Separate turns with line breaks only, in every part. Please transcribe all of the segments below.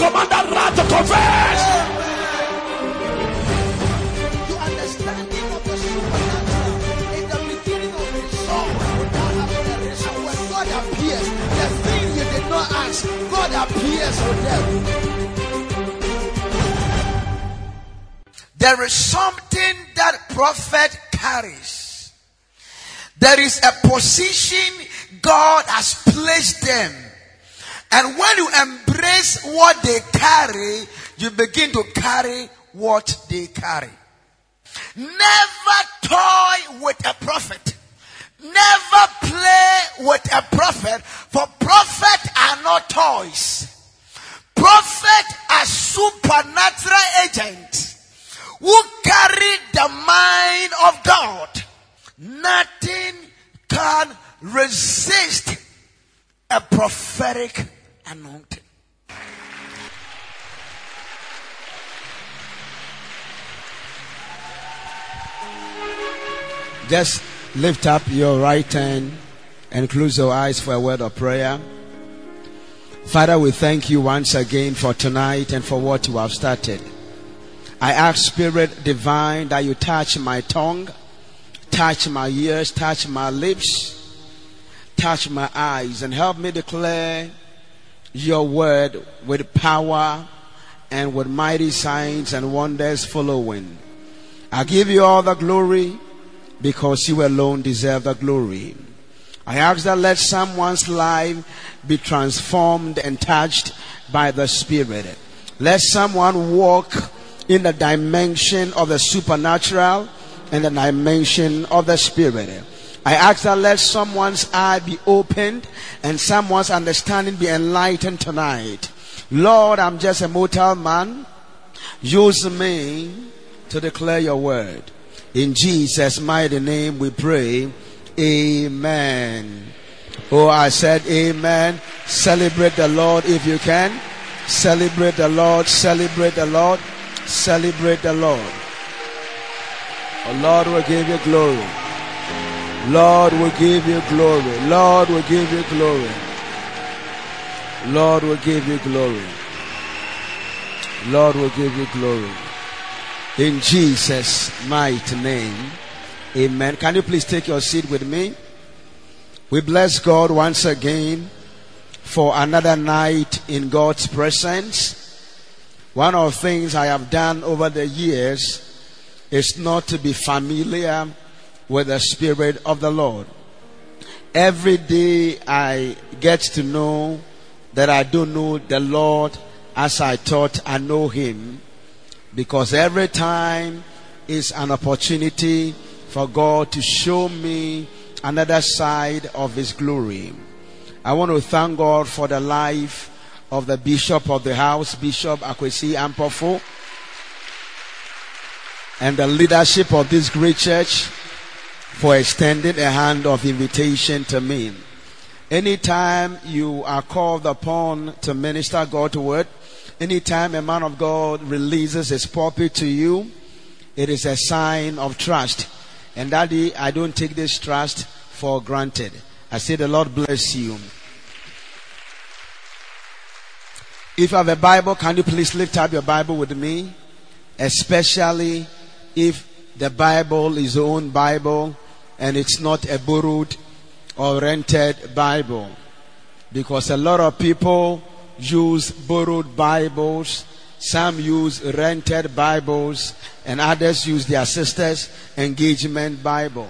command that rat to confess.
Understanding of the supernatural the of the. And when God appears, the thing you did not ask, God appears them. There is something that prophet carries. There is a position God has placed them. And when you embrace what they carry, you begin to carry what they carry. Never toy with a prophet. Never play with a prophet, for prophets are not toys. Prophets are supernatural agents who carry the mind of God. Nothing can resist a prophetic anointing.
Just lift up your right hand and close your eyes for a word of prayer. Father, we thank you once again for tonight and for what you have started. I ask Spirit Divine that you touch my tongue, touch my ears, touch my lips, touch my eyes, and help me declare your word with power and with mighty signs and wonders following. I give you all the glory because you alone deserve the glory. I ask that let someone's life be transformed and touched by the Spirit. Let someone walk in the dimension of the supernatural and the dimension of the Spirit. I ask that let someone's eye be opened and someone's understanding be enlightened tonight. Lord, I'm just a mortal man. Use me to declare your word. In Jesus' mighty name we pray. Amen. Oh, I said amen. Celebrate the Lord if you can. Celebrate the Lord. Celebrate the Lord. Celebrate the Lord. The Lord will give you glory. Lord will give you glory. Lord will give you glory. Lord will give you glory. Lord will give you glory. In Jesus' mighty name. Amen. Can you please take your seat with me? We bless God once again for another night in God's presence. One of the things I have done over the years is not to be familiar with the Spirit of the Lord. Every day I get to know that I don't know the Lord as I thought I know Him because every time is an opportunity for God to show me another side of His glory. I want to thank God for the life of the Bishop of the House, Bishop Akwesi Ampofo, and the leadership of this great church for extending a hand of invitation to me. Anytime you are called upon to minister God's word, anytime a man of God releases his pulpit to you, it is a sign of trust. And daddy, I don't take this trust for granted. I say the Lord bless you. If you have a Bible, can you please lift up your Bible with me? Especially if the Bible is your own Bible and it's not a borrowed or rented Bible. Because a lot of people use borrowed Bibles, some use rented Bibles, and others use their sister's engagement Bible.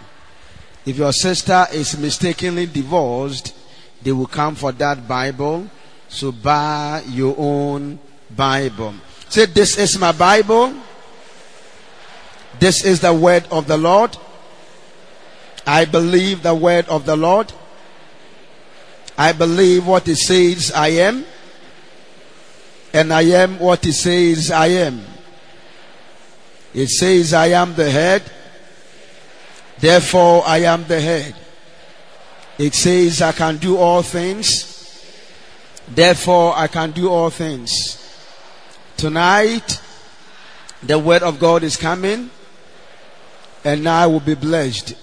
If your sister is mistakenly divorced, they will come for that Bible. So buy your own Bible. Say, This is my Bible. This is the word of the Lord. I believe the word of the Lord. I believe what he says I am. And I am what he says I am. It says I am the head. Therefore I am the head. It says I can do all things. Therefore I can do all things. Tonight, the word of God is coming and I will be blessed.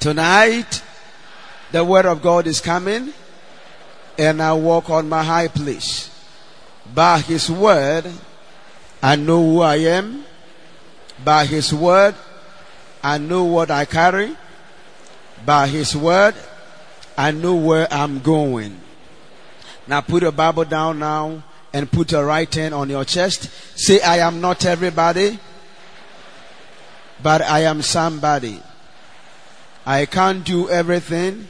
Tonight, the word of God is coming and I walk on my high place. By his word, I know who I am. By his word, I know what I carry. By his word, I know where I'm going. Now put your Bible down now and put your right hand on your chest. Say, I am not everybody, but I am somebody. I can't do everything,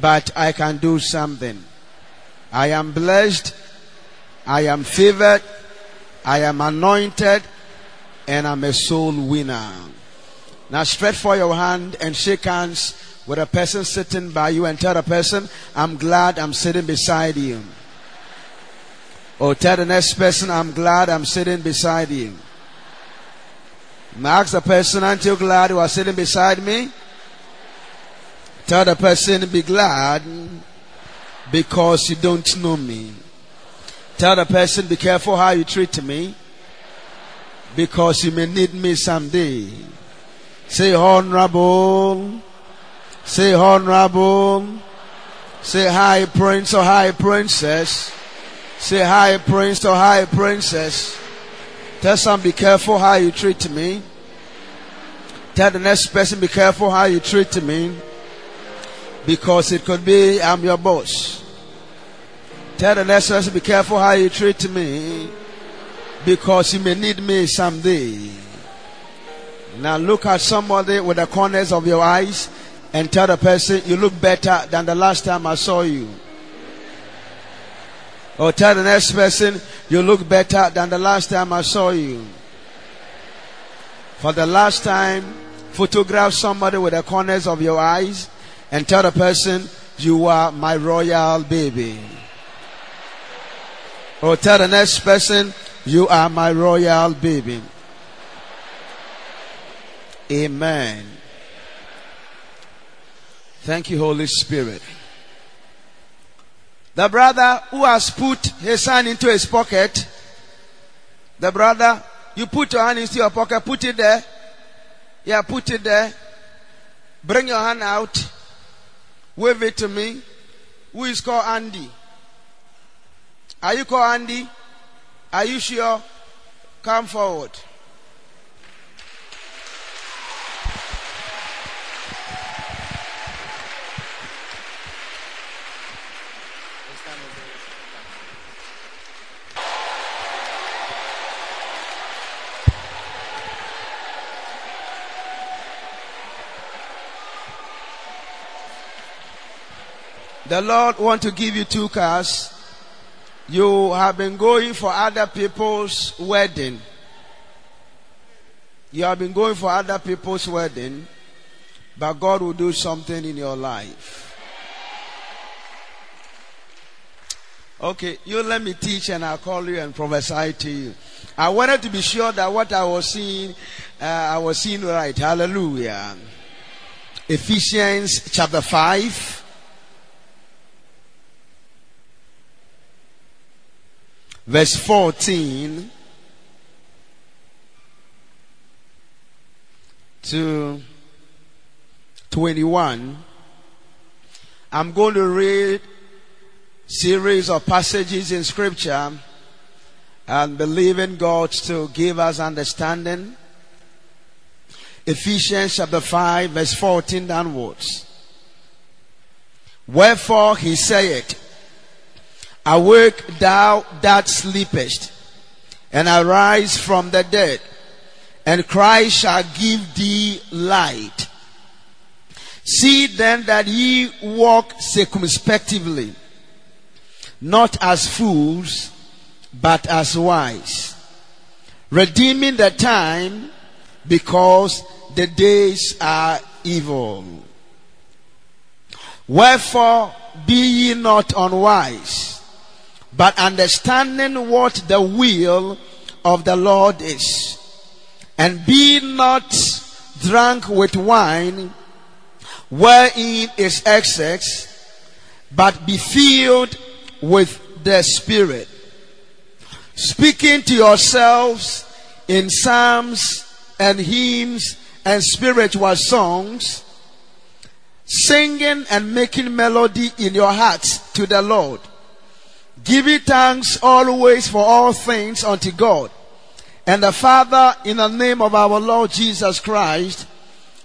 but I can do something. I am blessed. I am favored. I am anointed and I'm a soul winner. Now stretch for your hand and shake hands with a person sitting by you and tell the person, I'm glad I'm sitting beside you. Or tell the next person, I'm glad I'm sitting beside you. Ask the person, you glad you are sitting beside me? Tell the person, be glad because you don't know me. Tell the person, be careful how you treat me because you may need me someday. Say honorable. Say honorable. Say high prince or high princess. Say high prince or high princess. Tell some be careful how you treat me. Tell the next person be careful how you treat me. Because it could be I'm your boss. Tell the next person be careful how you treat me. Because you may need me someday. Now look at somebody with the corners of your eyes and tell the person you look better than the last time I saw you. Or tell the next person you look better than the last time I saw you. For the last time, photograph somebody with the corners of your eyes and tell the person you are my royal baby. Or tell the next person you are my royal baby. Amen. Thank you, Holy Spirit. The brother who has put his hand into his pocket, the brother, you put your hand into your pocket, put it there. Yeah, put it there. Bring your hand out. Wave it to me. Who is called Andy? Are you called Andy? Are you sure? Come forward. The Lord want to give you two cars. You have been going for other people's wedding. You have been going for other people's wedding, but God will do something in your life. Okay, you let me teach and I'll call you and prophesy to you. I wanted to be sure that what I was seeing, uh, I was seeing right. Hallelujah. Ephesians chapter 5. Verse 14 to 21 i'm going to read series of passages in scripture and believing god to give us understanding. Ephesians chapter 5 verse 14 downwards. Wherefore he saith Awake thou that sleepest, and arise from the dead, and Christ shall give thee light. See then that ye walk circumspectively, not as fools, but as wise, redeeming the time because the days are evil. Wherefore be ye not unwise but understanding what the will of the Lord is. And be not drunk with wine, wherein is excess, but be filled with the Spirit. Speaking to yourselves in psalms and hymns and spiritual songs, singing and making melody in your hearts to the Lord giving thanks always for all things unto God and the Father in the name of our Lord Jesus Christ,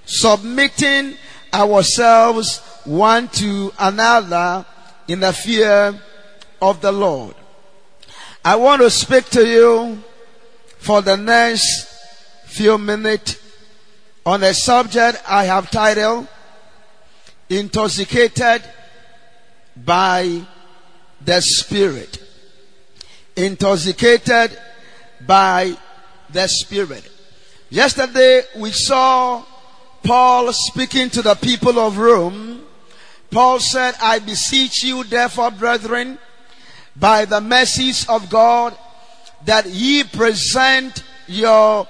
submitting ourselves one to another in the fear of the Lord. I want to speak to you for the next few minutes on a subject I have titled Intoxicated by the Spirit. Intoxicated by the Spirit. Yesterday we saw Paul speaking to the people of Rome. Paul said, I beseech you therefore, brethren, by the mercies of God, that ye present your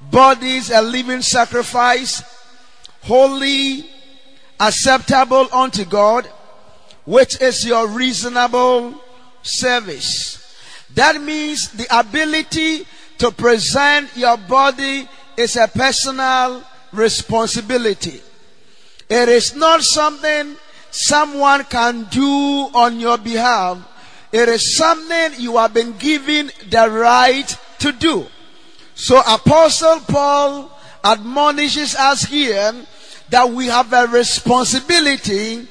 bodies a living sacrifice, holy, acceptable unto God, which is your reasonable service. That means the ability to present your body is a personal responsibility. It is not something someone can do on your behalf. It is something you have been given the right to do. So Apostle Paul admonishes us here that we have a responsibility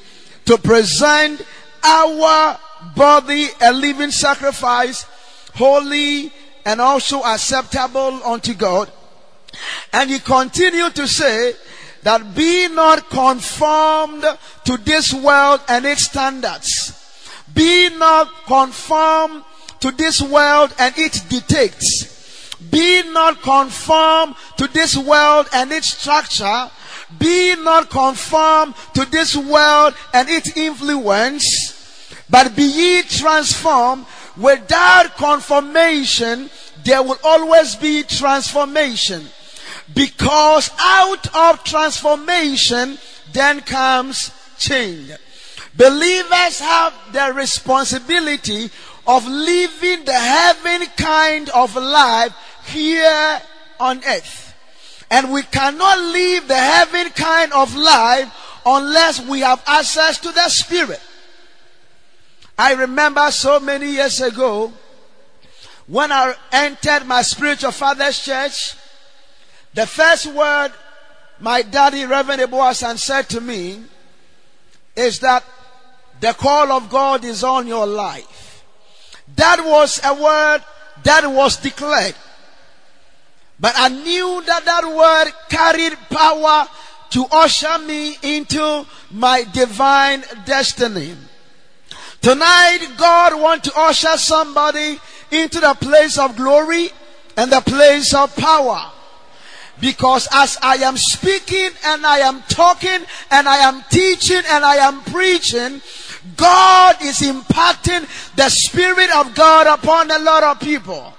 to present our body a living sacrifice, holy and also acceptable unto God. And he continued to say that be not conformed to this world and its standards. Be not conformed to this world and its dictates. Be not conformed to this world and its structure. Be not conformed to this world and its influence, but be ye transformed Without confirmation, there will always be transformation. Because out of transformation, then comes change. Believers have the responsibility of living the heaven kind of life here on earth. And we cannot live the heaven kind of life unless we have access to the Spirit. I remember so many years ago when I entered my spiritual father's church, the first word my daddy, Reverend Eboasan, said to me is that the call of God is on your life. That was a word that was declared. But I knew that that word carried power to usher me into my divine destiny. Tonight, God wants to usher somebody into the place of glory and the place of power. Because as I am speaking and I am talking and I am teaching and I am preaching, God is imparting the Spirit of God upon a lot of people.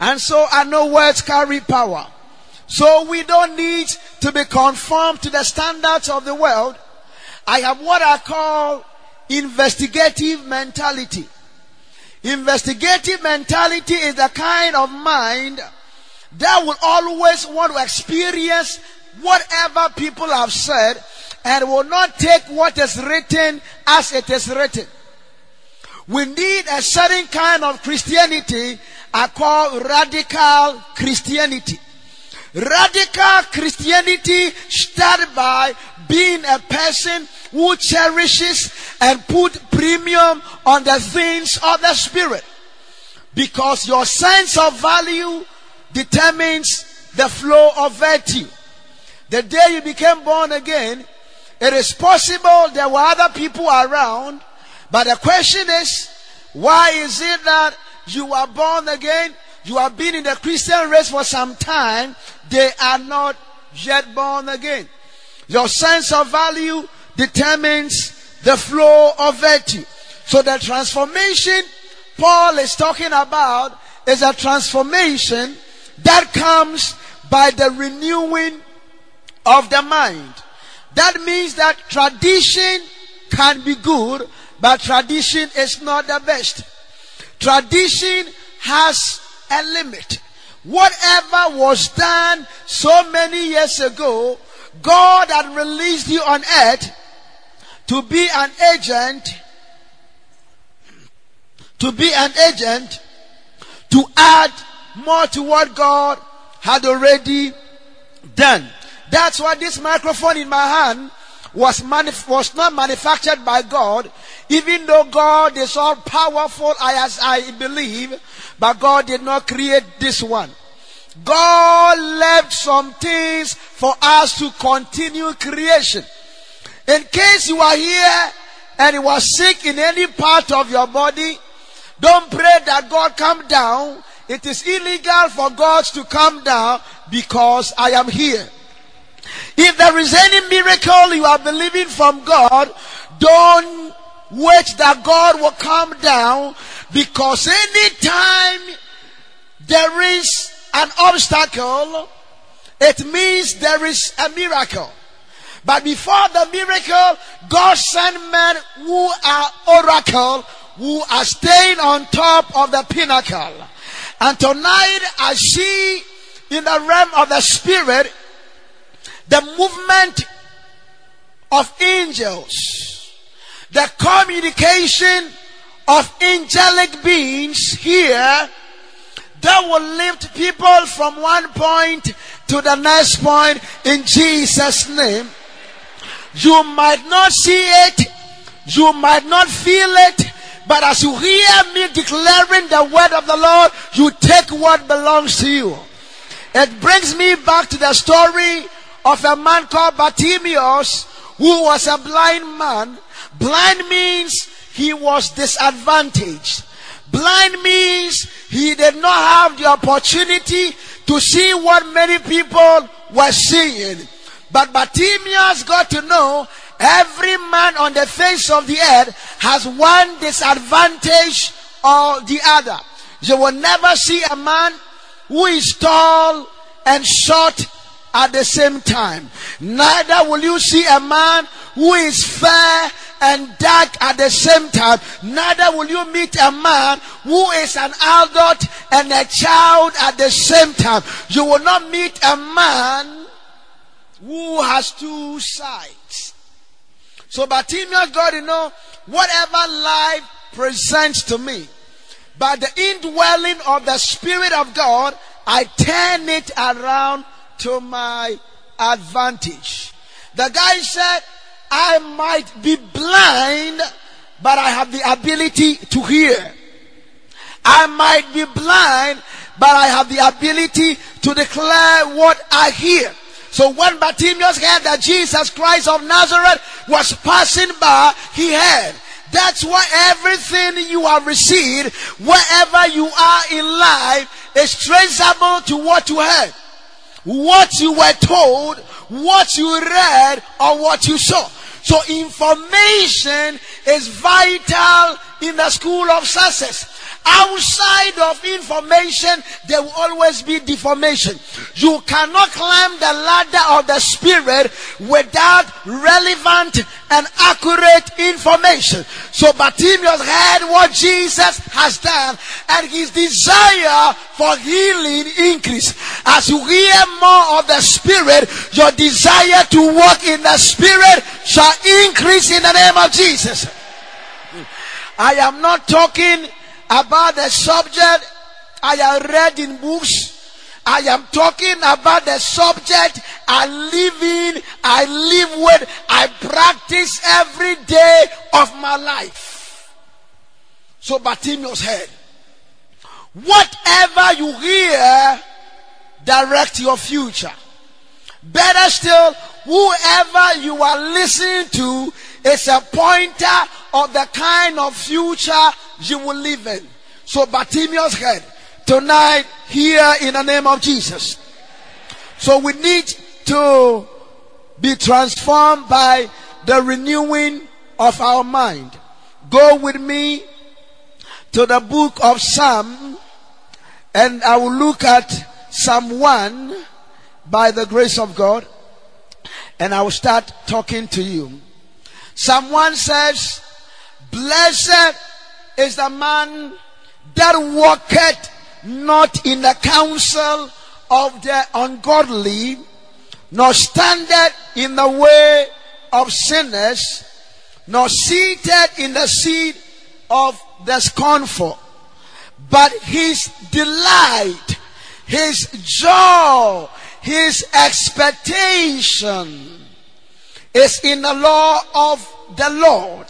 And so I know words carry power. So we don't need to be conformed to the standards of the world. I have what I call investigative mentality. Investigative mentality is the kind of mind that will always want to experience whatever people have said and will not take what is written as it is written. We need a certain kind of Christianity I call radical Christianity. Radical Christianity started by being a person who cherishes and put premium on the things of the spirit. Because your sense of value determines the flow of virtue. The day you became born again, it is possible there were other people around, but the question is, why is it that you are born again, you have been in the Christian race for some time, they are not yet born again. Your sense of value determines the flow of virtue. So the transformation Paul is talking about is a transformation that comes by the renewing of the mind. That means that tradition can be good, but tradition is not the best. Tradition has a limit. Whatever was done so many years ago, God had released you on earth to be an agent to be an agent to add more to what God had already done. That's why this microphone in my hand was, manif- was not manufactured by God, even though God is all powerful as I believe, but God did not create this one. God left some things for us to continue creation. In case you are here and you are sick in any part of your body, don't pray that God come down. It is illegal for God to come down because I am here. If there is any miracle you are believing from God, don't wait that God will come down because anytime there is an obstacle, it means there is a miracle. But before the miracle, God sent men who are oracle, who are staying on top of the pinnacle. And tonight I see in the realm of the spirit the movement of angels, the communication of angelic beings here that will lift people from one point to the next point in Jesus' name. You might not see it, you might not feel it, but as you hear me declaring the word of the Lord, you take what belongs to you. It brings me back to the story of a man called Bartimaeus who was a blind man. Blind means he was disadvantaged. Blind means he did not have the opportunity to see what many people were seeing. But Bartimaeus got to know every man on the face of the earth has one disadvantage or the other. You will never see a man who is tall and short at the same time. Neither will you see a man who is fair and dark at the same time. Neither will you meet a man who is an adult and a child at the same time. You will not meet a man who has two sides. So Bartimaeus God, you know whatever life presents to me, by the indwelling of the Spirit of God, I turn it around to my advantage. The guy said, I might be blind, but I have the ability to hear. I might be blind, but I have the ability to declare what I hear. So when Bartimaeus heard that Jesus Christ of Nazareth was passing by, he heard. That's why everything you have received, wherever you are in life, is traceable to what you heard. What you were told, what you read, or what you saw. So information is vital in the school of success. Outside of information, there will always be deformation. You cannot climb the ladder of the spirit without relevant and accurate information. So Bartimaeus heard what Jesus has done and his desire for healing increased. As you hear more of the spirit, your desire to walk in the spirit shall increase in the name of Jesus. I am not talking about the subject I have read in books. I am talking about the subject I live in, I live with, I practice every day of my life. So Bartimaeus heard. Whatever you hear, direct your future. Better still, whoever you are listening to is a pointer of the kind of future you will live in. So Bartimaeus heard tonight here in the name of Jesus. So we need to be transformed by the renewing of our mind. Go with me to the book of Psalm and I will look at Psalm 1 by the grace of God and I will start talking to you. Someone says, Blessed is the man that walketh not in the counsel of the ungodly, nor standeth in the way of sinners, nor seated in the seat of the scornful, but his delight, his joy, his expectation is in the law of the Lord.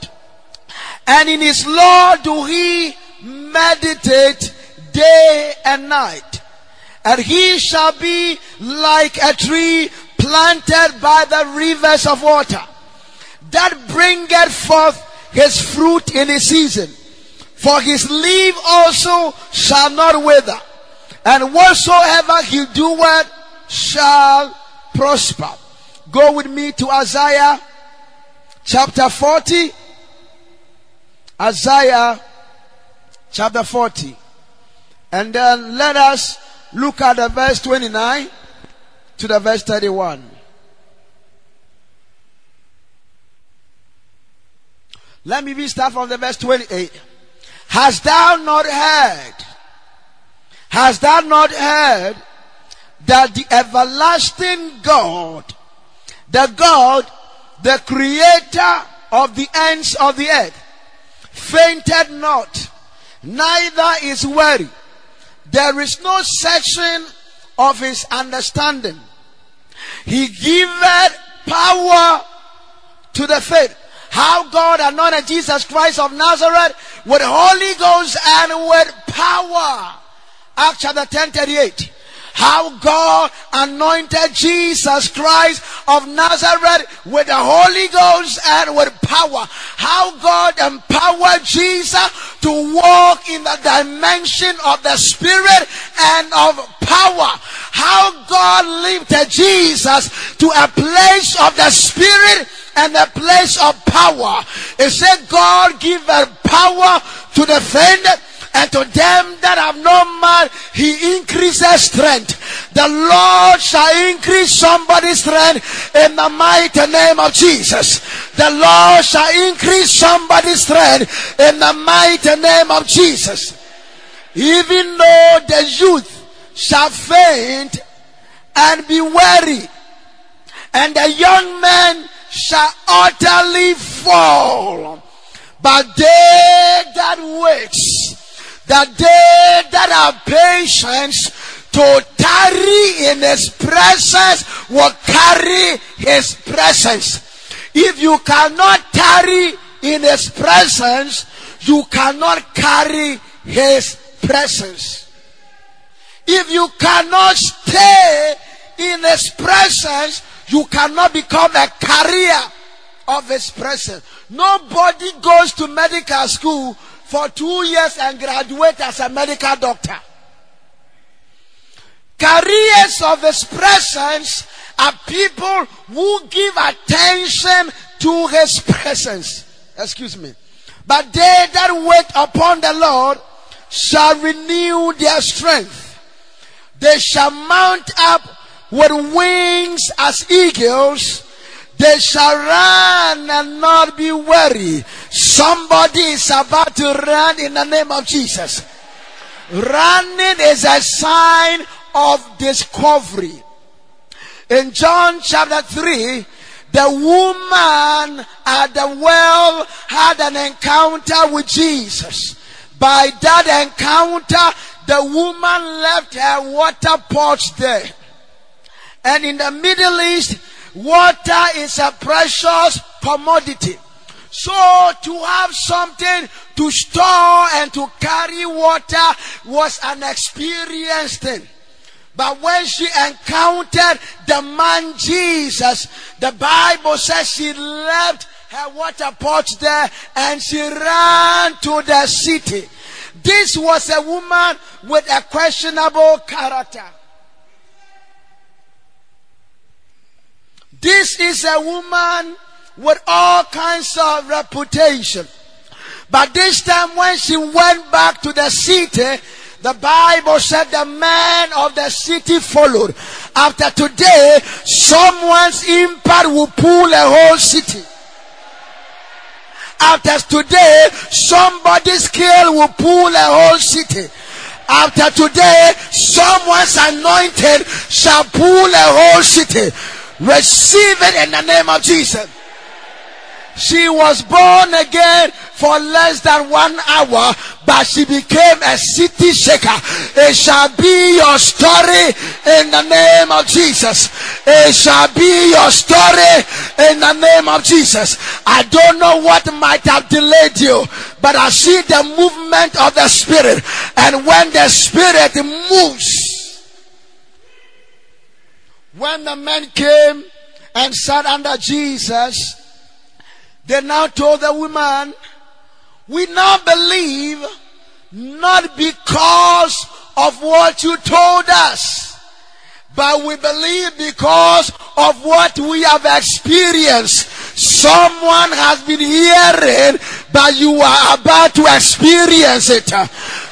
And in his law do he meditate day and night. And he shall be like a tree planted by the rivers of water that bringeth forth his fruit in his season. For his leaf also shall not wither, and whatsoever he doeth shall prosper. Go with me to Isaiah chapter 40. Isaiah chapter 40. And then let us look at the verse 29 to the verse 31. Let me start from the verse 28. Hast thou not heard? Hast thou not heard that the everlasting God, the God, the creator of the ends of the earth, fainted not, neither is weary. There is no searching of his understanding. He giveth power to the faith. How God anointed Jesus Christ of Nazareth with Holy Ghost and with power. Acts chapter 10 38. How God anointed Jesus Christ of Nazareth with the Holy Ghost and with power. How God empowered Jesus to walk in the dimension of the Spirit and of power. How God lifted Jesus to a place of the Spirit and a place of power. It said God give her power to faint and to them that have no man, he increases strength. The Lord shall increase somebody's strength in the mighty name of Jesus. The Lord shall increase somebody's strength in the mighty name of Jesus. Even though the youth shall faint and be weary, and the young man shall utterly fall. But they that waits that they that have patience to tarry in his presence will carry his presence. If you cannot tarry in his presence, you cannot carry his presence. If you cannot stay in his presence, you cannot become a carrier of his presence. Nobody goes to medical school for two years and graduate as a medical doctor. Careers of his presence are people who give attention to his presence. Excuse me. But they that wait upon the Lord shall renew their strength. They shall mount up with wings as eagles. They shall run and not be weary. Somebody is about to run in the name of Jesus. Running is a sign of discovery. In John chapter 3, the woman at the well had an encounter with Jesus. By that encounter, the woman left her water pots there. And in the Middle East, Water is a precious commodity. So to have something to store and to carry water was an experience thing. But when she encountered the man Jesus, the Bible says she left her water pot there and she ran to the city. This was a woman with a questionable character. This is a woman with all kinds of reputation. But this time when she went back to the city, the Bible said the man of the city followed. After today, someone's impact will pull a whole city. After today, somebody's skill will pull a whole city. After today, someone's anointed shall pull a whole city. Receive it in the name of Jesus. She was born again for less than one hour, but she became a city shaker. It shall be your story in the name of Jesus. It shall be your story in the name of Jesus. I don't know what might have delayed you, but I see the movement of the Spirit. And when the Spirit moves, when the men came and sat under Jesus, they now told the woman, we now believe not because of what you told us, but we believe because of what we have experienced. Someone has been hearing, but you are about to experience it.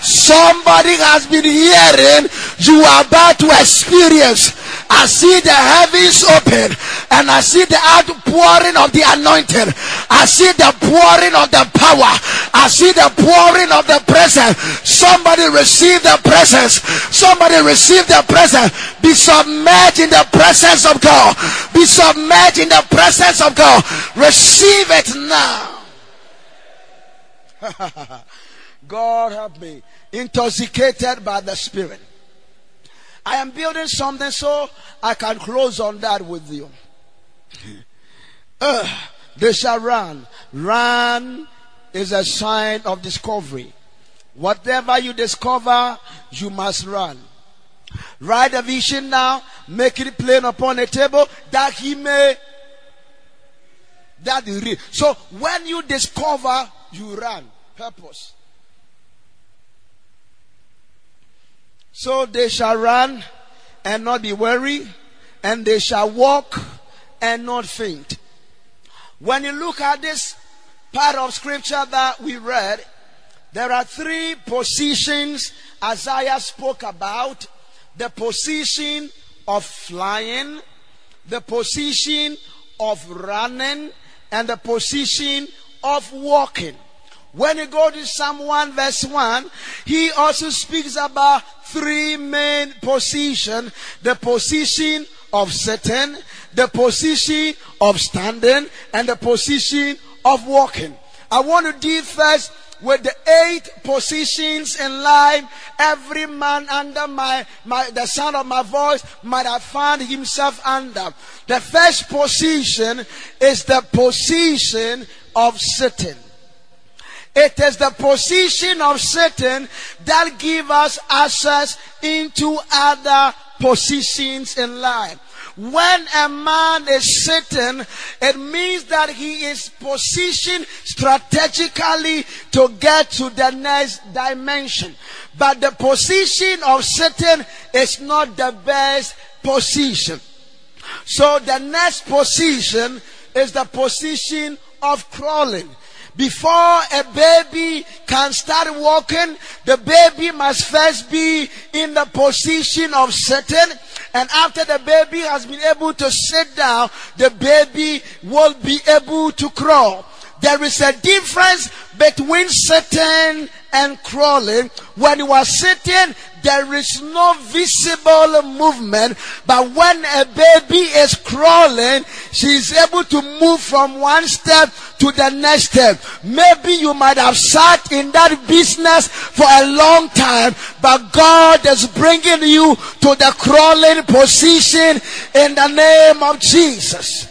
Somebody has been hearing, you are about to experience. I see the heavens open and I see the outpouring of the anointing. I see the pouring of the power. I see the pouring of the presence. Somebody receive the presence. Somebody receive the presence. Be submerged in the presence of God. Be submerged in the presence of God. Receive it now. God help me. Intoxicated by the Spirit. I am building something so I can close on that with you. Uh, they shall run. Run is a sign of discovery. Whatever you discover, you must run. Write a vision now, make it plain upon a table that he may that he read. So when you discover, you run. Purpose. So they shall run and not be weary, and they shall walk and not faint. When you look at this part of scripture that we read, there are three positions Isaiah spoke about the position of flying, the position of running, and the position of walking. When you go to Psalm 1 verse 1, he also speaks about three main positions. The position of sitting, the position of standing, and the position of walking. I want to deal first with the eight positions in life. Every man under my, my the sound of my voice might have found himself under. The first position is the position of sitting it is the position of Satan that give us access into other positions in life. When a man is sitting, it means that he is positioned strategically to get to the next dimension. But the position of sitting is not the best position. So the next position is the position of crawling. Before a baby can start walking, the baby must first be in the position of sitting. And after the baby has been able to sit down, the baby will be able to crawl. There is a difference between sitting and crawling. When you are sitting, there is no visible movement. But when a baby is crawling, she is able to move from one step to the next step. Maybe you might have sat in that business for a long time, but God is bringing you to the crawling position in the name of Jesus.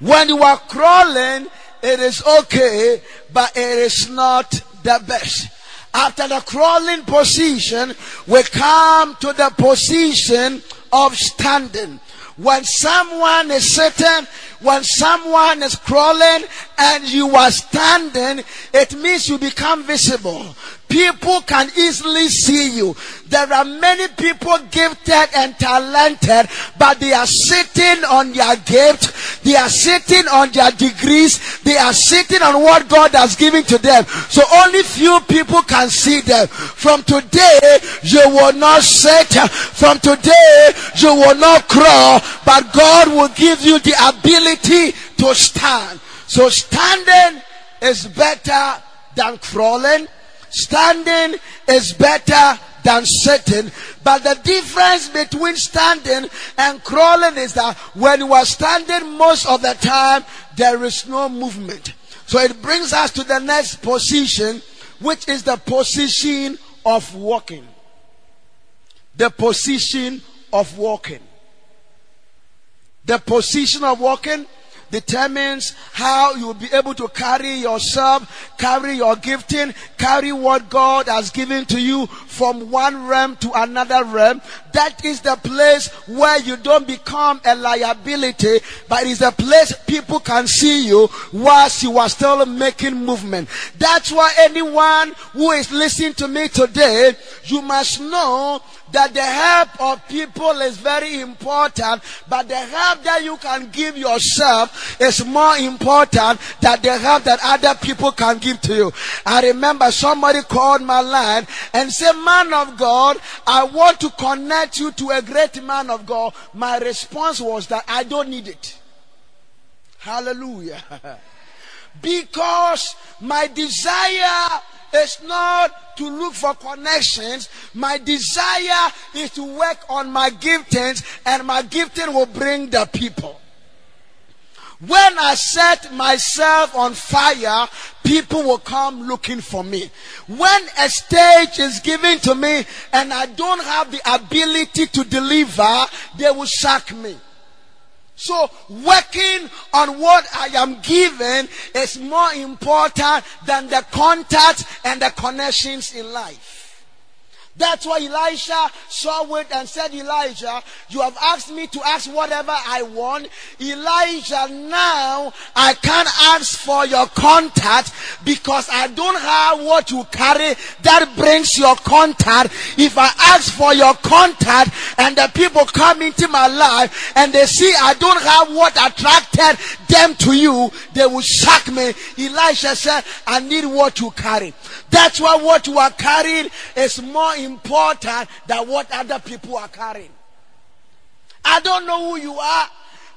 When you are crawling, it is okay, but it is not the best. After the crawling position, we come to the position of standing. When someone is sitting, when someone is crawling and you are standing, it means you become visible. People can easily see you. There are many people gifted and talented, but they are sitting on their gift. They are sitting on their degrees. They are sitting on what God has given to them. So only few people can see them. From today, you will not sit. From today, you will not crawl, but God will give you the ability to stand. So standing is better than crawling. Standing is better than sitting. But the difference between standing and crawling is that when you are standing most of the time, there is no movement. So it brings us to the next position, which is the position of walking. The position of walking. The position of walking determines how you will be able to carry yourself, carry your gifting, carry what God has given to you from one realm to another realm. That is the place where you don't become a liability, but it's a place people can see you whilst you are still making movement. That's why anyone who is listening to me today, you must know that the help of people is very important, but the help that you can give yourself is more important than the help that other people can give to you. I remember somebody called my line and said, man of God, I want to connect you to a great man of God. My response was that I don't need it. Hallelujah. because my desire is not to look for connections. My desire is to work on my giftings, and my gifting will bring the people. When I set myself on fire, people will come looking for me. When a stage is given to me and I don't have the ability to deliver, they will sack me. So working on what I am given is more important than the contacts and the connections in life. That's why Elisha saw it and said, Elijah, you have asked me to ask whatever I want. Elijah, now I can't ask for your contact because I don't have what you carry that brings your contact. If I ask for your contact and the people come into my life and they see I don't have what attracted them to you, they will shock me. Elisha said, I need what you carry. That's why what you are carrying is more important than what other people are carrying. I don't know who you are,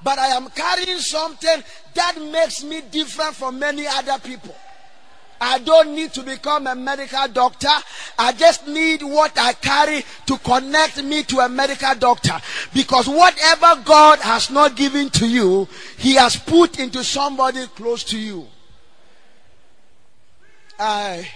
but I am carrying something that makes me different from many other people. I don't need to become a medical doctor. I just need what I carry to connect me to a medical doctor. Because whatever God has not given to you, He has put into somebody close to you. I,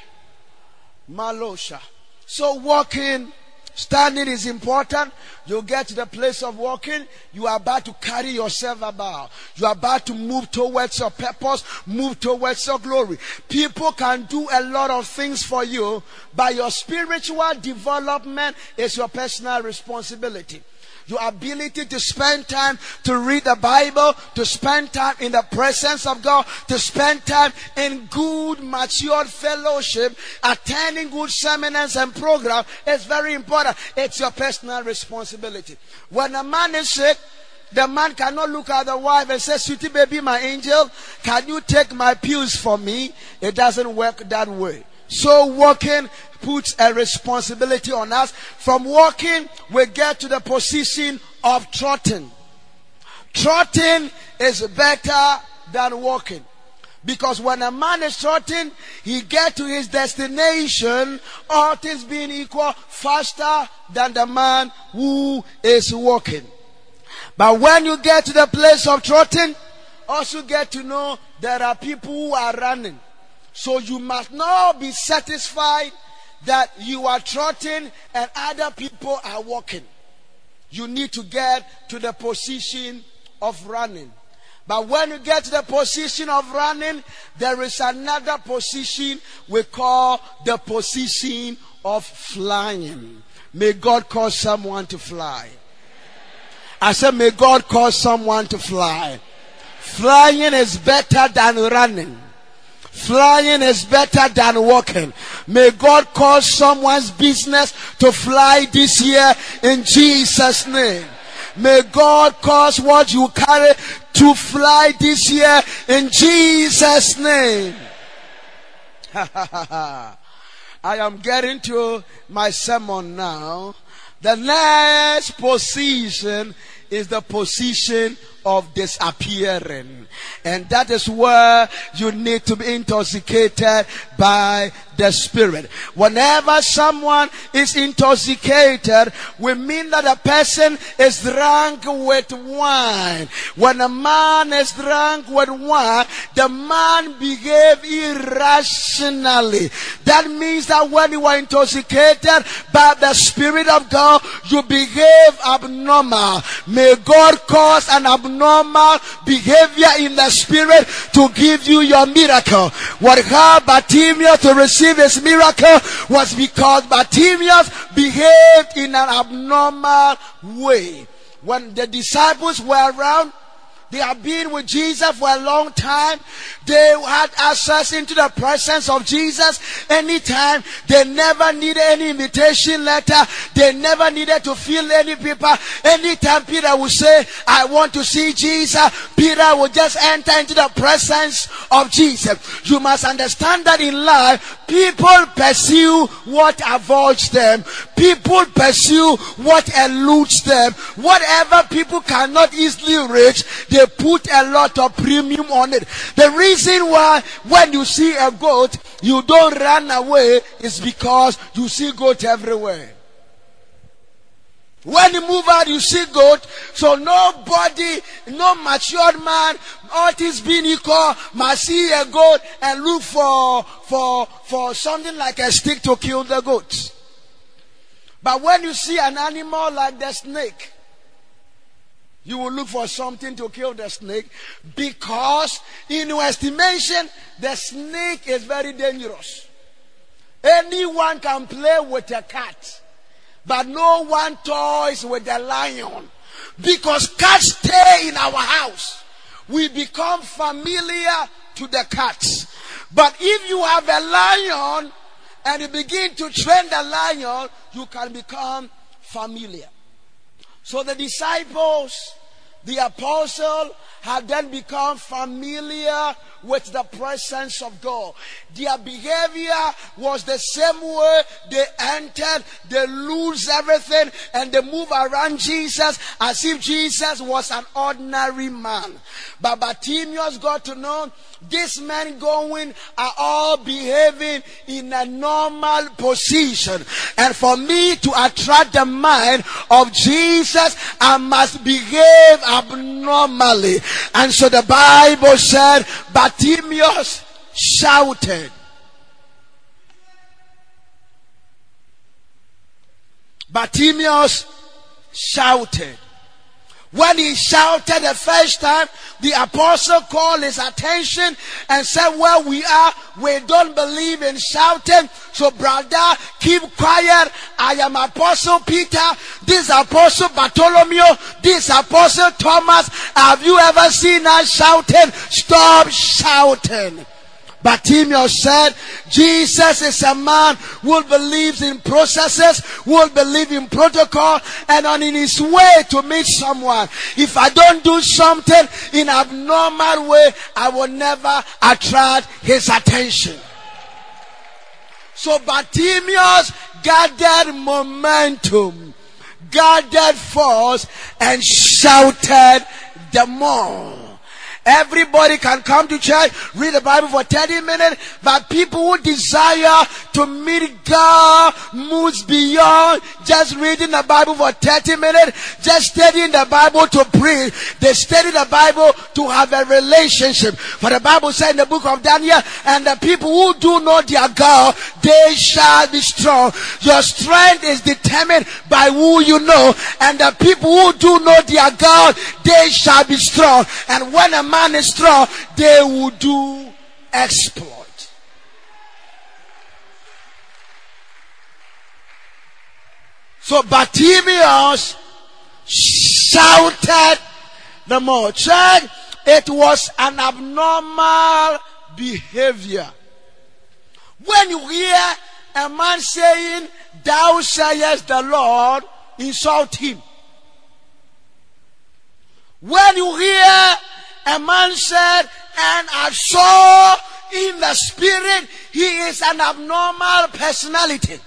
Malosha. So walking, standing is important. You get to the place of walking, you are about to carry yourself about. You are about to move towards your purpose, move towards your glory. People can do a lot of things for you, but your spiritual development is your personal responsibility your ability to spend time to read the Bible, to spend time in the presence of God, to spend time in good, matured fellowship, attending good seminars and programs is very important. It's your personal responsibility. When a man is sick, the man cannot look at the wife and say, Sweetie baby, my angel, can you take my pills for me? It doesn't work that way. So walking puts a responsibility on us. From walking, we get to the position of trotting. Trotting is better than walking. Because when a man is trotting, he get to his destination, all things being equal, faster than the man who is walking. But when you get to the place of trotting, also get to know there are people who are running. So you must not be satisfied that you are trotting and other people are walking. You need to get to the position of running. But when you get to the position of running, there is another position we call the position of flying. May God cause someone to fly. I said, may God cause someone to fly. Flying is better than running. Flying is better than walking. May God cause someone's business to fly this year in Jesus' name. May God cause what you carry to fly this year in Jesus' name. I am getting to my sermon now. The next position is the position of disappearing. And that is where you need to be intoxicated by the Spirit. Whenever someone is intoxicated, we mean that a person is drunk with wine. When a man is drunk with wine, the man behave irrationally. That means that when you are intoxicated by the Spirit of God, you behave abnormal. May God cause an abnormal behavior in the Spirit to give you your miracle. What helped Bartimaeus to receive his miracle was because Bartimaeus behaved in an abnormal way. When the disciples were around, they have been with Jesus for a long time. They had access into the presence of Jesus anytime. They never needed any invitation letter. They never needed to feel any people. Anytime Peter would say, I want to see Jesus, Peter would just enter into the presence of Jesus. You must understand that in life, people pursue what avoids them. People pursue what eludes them. Whatever people cannot easily reach, they put a lot of premium on it. The reason why when you see a goat, you don't run away is because you see goat everywhere. When you move out, you see goat. So nobody, no matured man, all things being equal, must see a goat and look for, for, for something like a stick to kill the goat. But when you see an animal like the snake, you will look for something to kill the snake because in your estimation, the snake is very dangerous. Anyone can play with a cat, but no one toys with a lion because cats stay in our house. We become familiar to the cats. But if you have a lion and you begin to train the lion, you can become familiar. So the disciples, the apostle, had then become familiar with the presence of God. Their behavior was the same way they entered, they lose everything, and they move around Jesus as if Jesus was an ordinary man. But Bartimaeus got to know these men going are all behaving in a normal position. And for me to attract the mind of Jesus, I must behave abnormally. And so the Bible said, Bartimaeus shouted. Bartimaeus shouted. When he shouted the first time, the apostle called his attention and said, Where we are, we don't believe in shouting. So, brother, keep quiet. I am Apostle Peter. This Apostle Bartholomew. This Apostle Thomas. Have you ever seen us shouting? Stop shouting. Bartimaeus said, Jesus is a man who believes in processes, who believe in protocol, and on in his way to meet someone. If I don't do something in abnormal way, I will never attract his attention. So Bartimaeus gathered momentum, gathered force, and shouted the more. Everybody can come to church, read the Bible for 30 minutes, but people who desire to meet God moves beyond just reading the Bible for 30 minutes, just studying the Bible to pray. They study the Bible to have a relationship. For the Bible said in the book of Daniel, and the people who do know their God, they shall be strong. Your strength is determined by who you know, and the people who do know their God, they shall be strong. And when a man is strong, they will do exploit. So Bartimaeus shouted the more. Church, it was an abnormal behavior. When you hear a man saying, Thou sayest the Lord, insult him. When you hear a man said, and I saw in the spirit, he is an abnormal personality.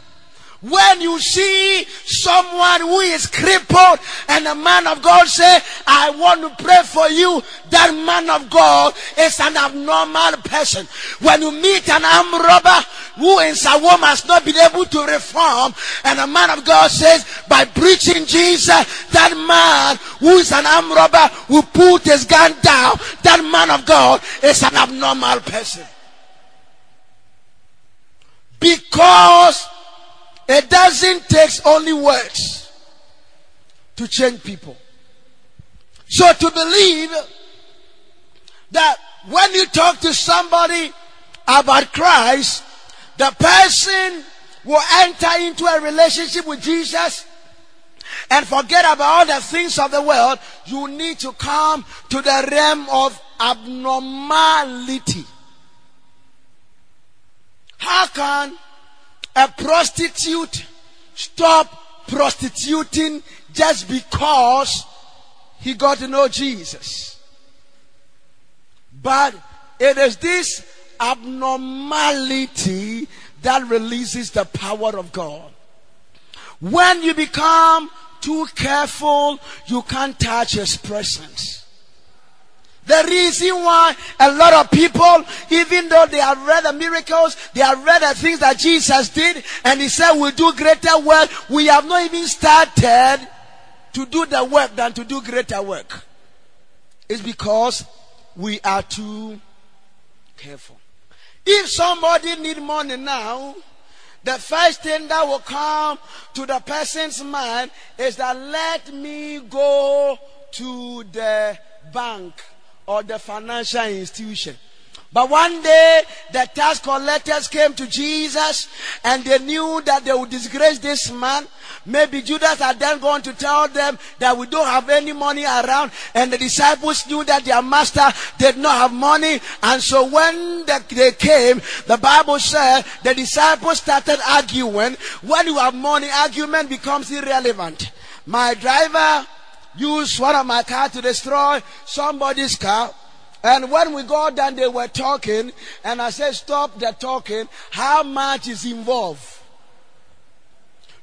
When you see someone who is crippled and a man of God say, I want to pray for you, that man of God is an abnormal person. When you meet an armed robber who in Sawom has not been able to reform and a man of God says, by preaching Jesus, that man who is an armed robber who put his gun down, that man of God is an abnormal person. Because it doesn't take only words to change people. So to believe that when you talk to somebody about Christ, the person will enter into a relationship with Jesus and forget about all the things of the world, you need to come to the realm of abnormality. How can a prostitute stop prostituting just because he got to know Jesus. But it is this abnormality that releases the power of God. When you become too careful, you can't touch his presence. The reason why a lot of people, even though they have read the miracles, they have read the things that Jesus did, and he said we'll do greater work, we have not even started to do the work than to do greater work. It's because we are too careful. If somebody need money now, the first thing that will come to the person's mind is that let me go to the bank or the financial institution. But one day, the tax collectors came to Jesus and they knew that they would disgrace this man. Maybe Judas had then gone to tell them that we don't have any money around and the disciples knew that their master did not have money. And so when they came, the Bible said the disciples started arguing. When you have money, argument becomes irrelevant. My driver used one of my car to destroy somebody's car. And when we got done, they were talking, and I said, Stop the talking. How much is involved?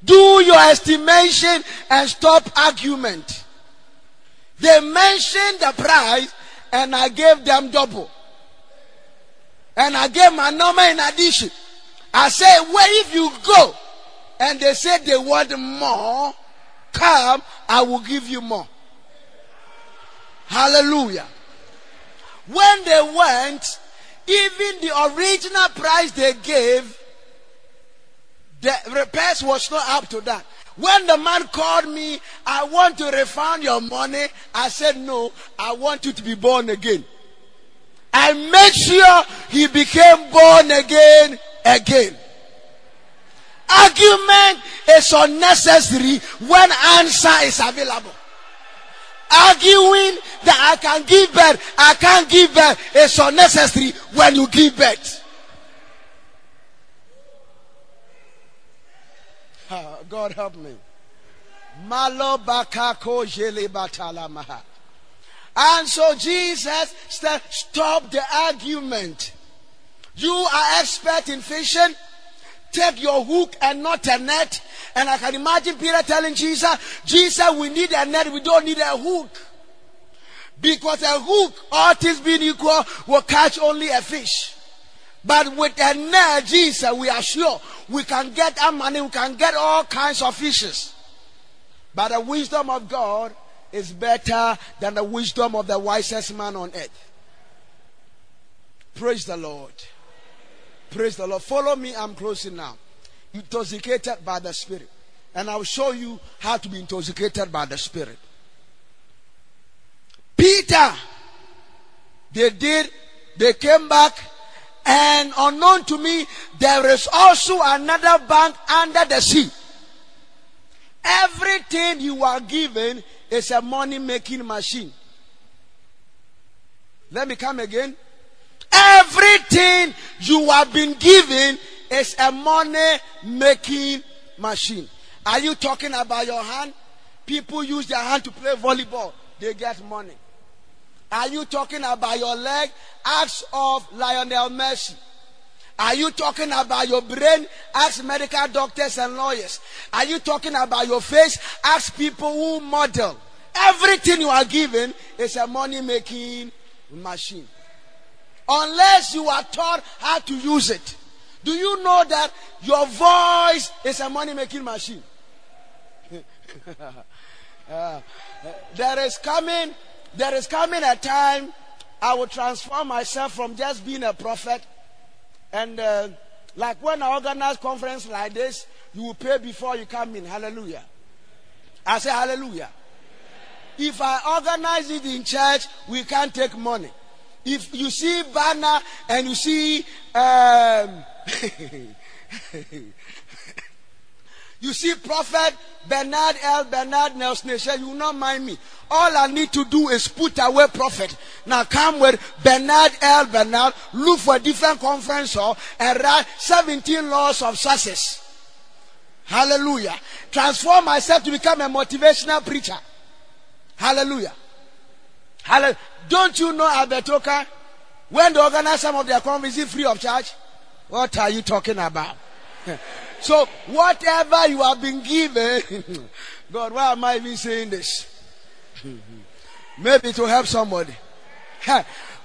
Do your estimation and stop argument. They mentioned the price, and I gave them double. And I gave my number in addition. I said, Where if you go? And they said they want more come, I will give you more. Hallelujah. When they went, even the original price they gave, the repairs was not up to that. When the man called me, I want to refund your money. I said, no, I want you to be born again. I made sure he became born again again. Argument is unnecessary when answer is available. Arguing that I can give birth, I can't give birth is unnecessary when you give birth. God help me. And so Jesus said, stop the argument. You are expert in fishing take your hook and not a net. And I can imagine Peter telling Jesus, Jesus, we need a net, we don't need a hook. Because a hook, all things being equal, will catch only a fish. But with a net, Jesus, we are sure we can get our money, we can get all kinds of fishes. But the wisdom of God is better than the wisdom of the wisest man on earth. Praise the Lord. Praise the Lord. Follow me. I'm closing now. Intoxicated by the Spirit. And I'll show you how to be intoxicated by the Spirit. Peter, they did, they came back, and unknown to me, there is also another bank under the sea. Everything you are given is a money making machine. Let me come again. Everything you have been given is a money making machine. Are you talking about your hand? People use their hand to play volleyball, they get money. Are you talking about your leg? Acts of Lionel Messi. Are you talking about your brain? Ask medical doctors and lawyers. Are you talking about your face? Ask people who model. Everything you are given is a money making machine. Unless you are taught how to use it. Do you know that your voice is a money making machine? uh, there is coming, there is coming a time I will transform myself from just being a prophet and uh, like when I organize conference like this, you will pay before you come in. Hallelujah. I say hallelujah. If I organize it in church, we can't take money. If you see banner and you see um, you see Prophet Bernard L. Bernard Nelson, you will not mind me. All I need to do is put away prophet. Now come with Bernard L. Bernard, look for a different conference hall and write 17 laws of success. Hallelujah. Transform myself to become a motivational preacher. Hallelujah. Hallelujah. Don't you know Albertoka? When they organize some of their conferences free of charge? What are you talking about? so whatever you have been given, God, why am I even saying this? Maybe to help somebody.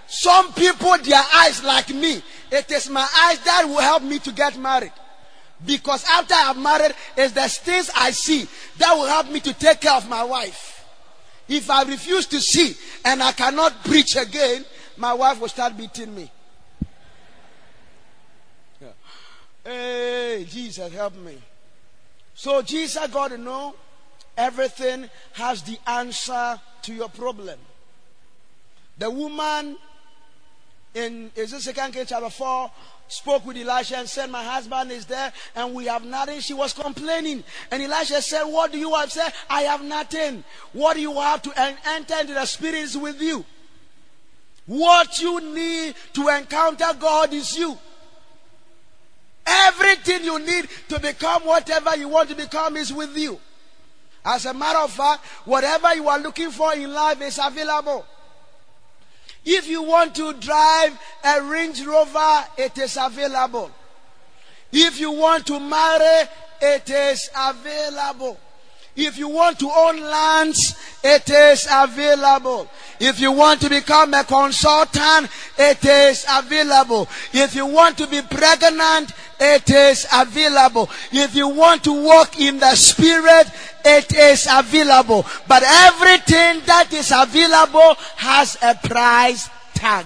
Some people, their eyes like me. It is my eyes that will help me to get married. Because after I'm married, it's the things I see that will help me to take care of my wife. If I refuse to see and I cannot preach again, my wife will start beating me. Hey, Jesus, help me. So Jesus got to know Everything has the answer to your problem. The woman in is second King chapter 4 spoke with Elisha and said, My husband is there and we have nothing. She was complaining. And Elisha said, What do you have? Said, I have nothing. What do you have to enter into the spirits with you? What you need to encounter God is you. Everything you need to become whatever you want to become is with you. As a matter of fact, whatever you are looking for in life is available. If you want to drive a Range Rover, it is available. If you want to marry, it is available. If you want to own lands, it is available. If you want to become a consultant, it is available. If you want to be pregnant, it is available. If you want to walk in the spirit, it is available. But everything that is available has a price tag.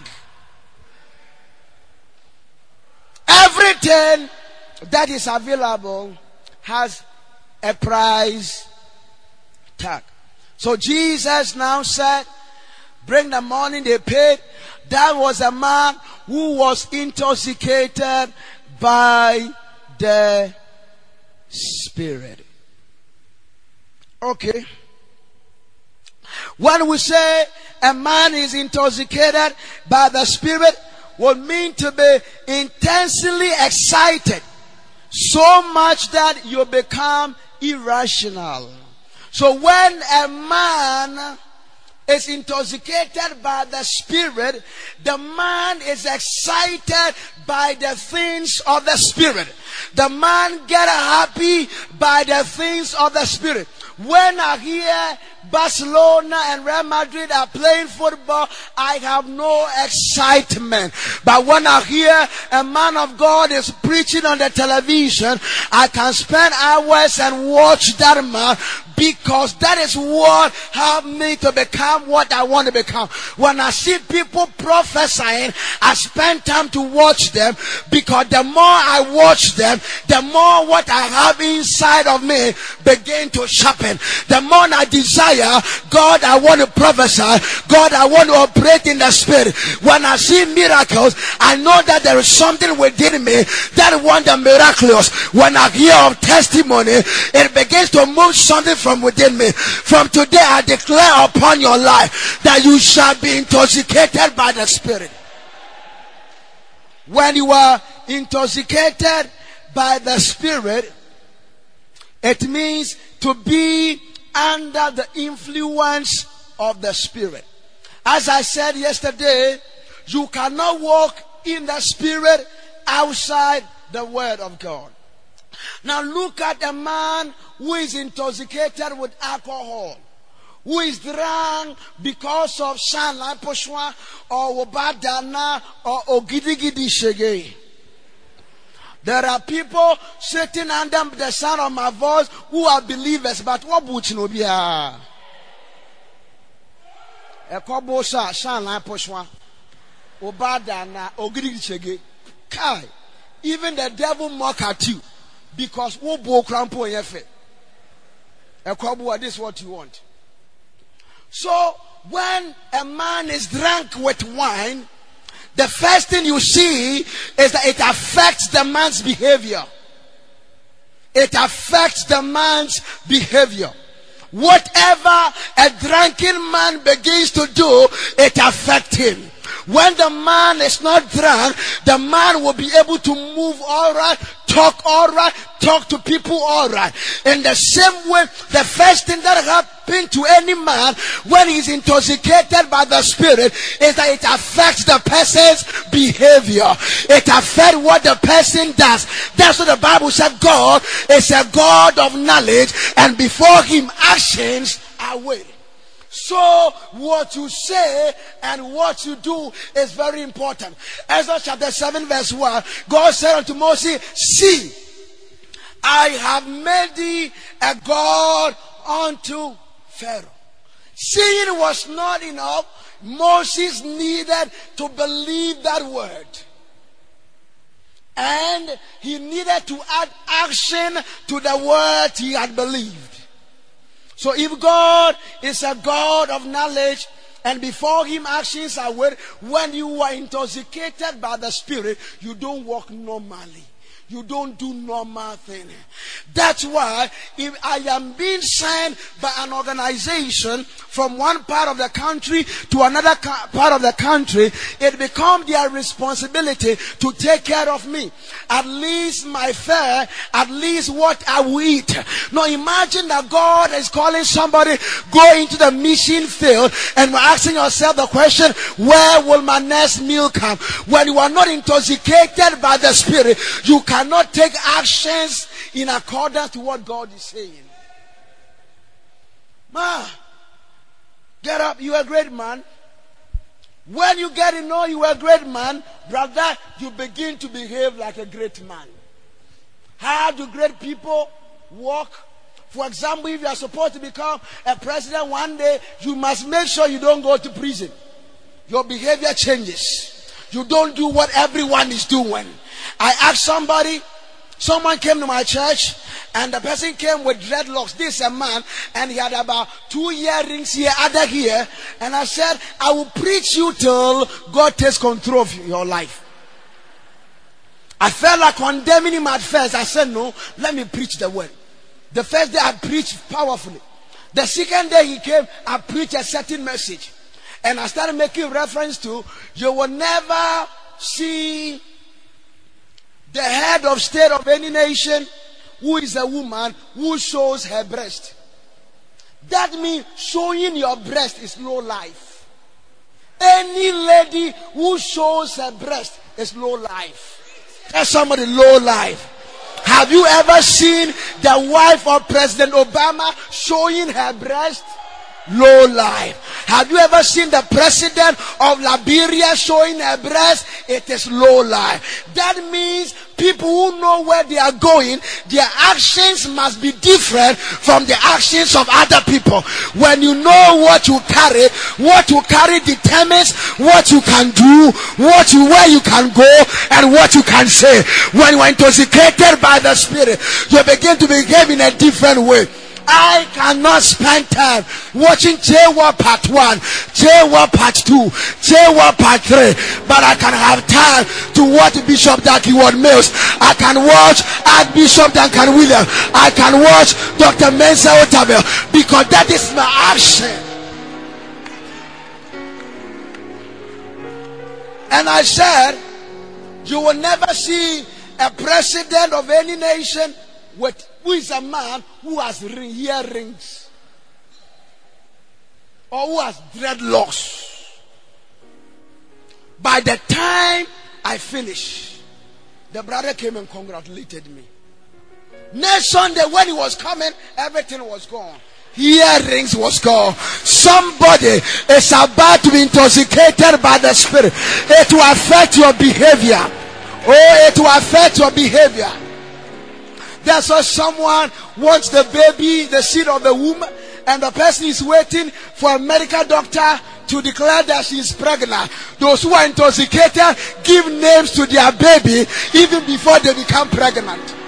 Everything that is available has a price tag. So Jesus now said, bring the money they paid. That was a man who was intoxicated by the Spirit. Okay. When we say a man is intoxicated by the Spirit, would mean to be intensely excited so much that you become irrational. So when a man is intoxicated by the spirit, the man is excited by the things of the spirit. The man get happy by the things of the spirit. When I hear Barcelona and Real Madrid are playing football, I have no excitement. But when I hear a man of God is preaching on the television, I can spend hours and watch that man because that is what helped me to become what I want to become. When I see people prophesying, I spend time to watch them because the more I watch them, the more what I have inside of me begin to sharpen. The more I desire, God, I want to prophesy. God, I want to operate in the spirit. When I see miracles, I know that there is something within me that want the miraculous. When I hear of testimony, it begins to move something from within me. From today, I declare upon your life that you shall be intoxicated by the Spirit. When you are intoxicated by the Spirit, it means to be under the influence of the Spirit. As I said yesterday, you cannot walk in the Spirit outside the word of God. Now look at a man who is intoxicated with alcohol, who is drunk because of Shanlai Poshwa or Obadana or Ogidigidi. There are people sitting under the sound of my voice who are believers, but what would you know? Ah? Ekobo sha Shanlai Poshwa Obadana Ogidigidi Shege. Kai, even the devil mock at you because wo bo krampo yefe. Ekwabu, this is what you want. So when a man is drunk with wine, the first thing you see is that it affects the man's behavior. It affects the man's behavior. Whatever a drunken man begins to do, it affects him. When the man is not drunk, the man will be able to move all right, talk all right, talk to people all right. In the same way, the first thing that happens to any man when he's intoxicated by the Spirit is that it affects the person's behavior. It affects what the person does. That's what the Bible said. God is a God of knowledge and before him actions are waiting. So what you say and what you do is very important. Ezra chapter 7 verse 1, God said unto Moses, see, I have made thee a God unto Pharaoh. Seeing was not enough. Moses needed to believe that word. And he needed to add action to the word he had believed. So if God is a God of knowledge and before him actions are with, when you are intoxicated by the Spirit, you don't walk normally you don't do normal thing. That's why if I am being sent by an organization from one part of the country to another part of the country, it becomes their responsibility to take care of me. At least my fare, at least what I will eat. Now imagine that God is calling somebody, go into the mission field and we're asking yourself the question, where will my next meal come? When you are not intoxicated by the Spirit, you can cannot take actions in accordance to what God is saying. Ma, get up. You are a great man. When you get to know you are a great man, brother, you begin to behave like a great man. How do great people walk? For example, if you are supposed to become a president one day, you must make sure you don't go to prison. Your behavior changes. You don't do what everyone is doing. I asked somebody, someone came to my church and the person came with dreadlocks. This a man and he had about two earrings here, other here. And I said, I will preach you till God takes control of your life. I felt like condemning him at first. I said, no, let me preach the word. The first day I preached powerfully. The second day he came, I preached a certain message. And I started making reference to, you will never see the head of state of any nation who is a woman who shows her breast. That means showing your breast is low life. Any lady who shows her breast is low life. Tell somebody low life. Have you ever seen the wife of President Obama showing her breast? Low life. Have you ever seen the president of Liberia showing a breast? It is low life. That means people who know where they are going, their actions must be different from the actions of other people. When you know what you carry, what you carry determines what you can do, what you where you can go, and what you can say. When you are intoxicated by the Spirit, you begin to behave in a different way. I cannot spend time watching J1 part 1, J1 part 2, J1 part 3, but I can have time to watch Bishop Dag Heward-Mills. I can watch Archbishop Duncan Williams. I can watch Dr. Mensa Otabil because that is my action. And I said, you will never see a president of any nation with who is a man who has ring, earrings or who has dreadlocks. By the time I finish, The brother came and congratulated me. Next Sunday, when he was coming, everything was gone. Earrings was gone. Somebody is about to be intoxicated by the spirit. It will affect your behavior. Oh, it will affect your behavior. That's why someone wants the baby, the seed of the womb, and the person is waiting for a medical doctor to declare that she is pregnant. Those who are intoxicated give names to their baby even before they become pregnant.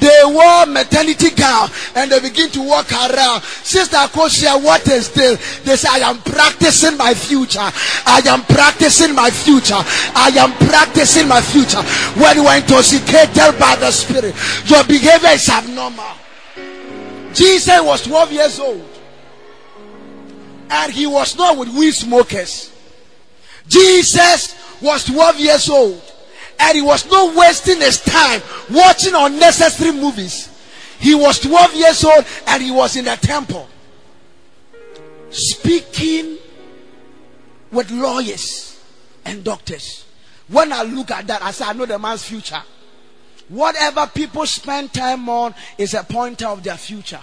They wore maternity gown and they begin to walk around. Sister Akosua, what is this? They say, I am practicing my future. I am practicing my future. I am practicing my future. When you are intoxicated by the Spirit, your behavior is abnormal. Jesus was 12 years old and he was not with weed smokers. Jesus was 12 years old and he was not wasting his time watching unnecessary movies. He was 12 years old and he was in the temple speaking with lawyers and doctors. When I look at that, I say, I know the man's future. Whatever people spend time on is a pointer of their future.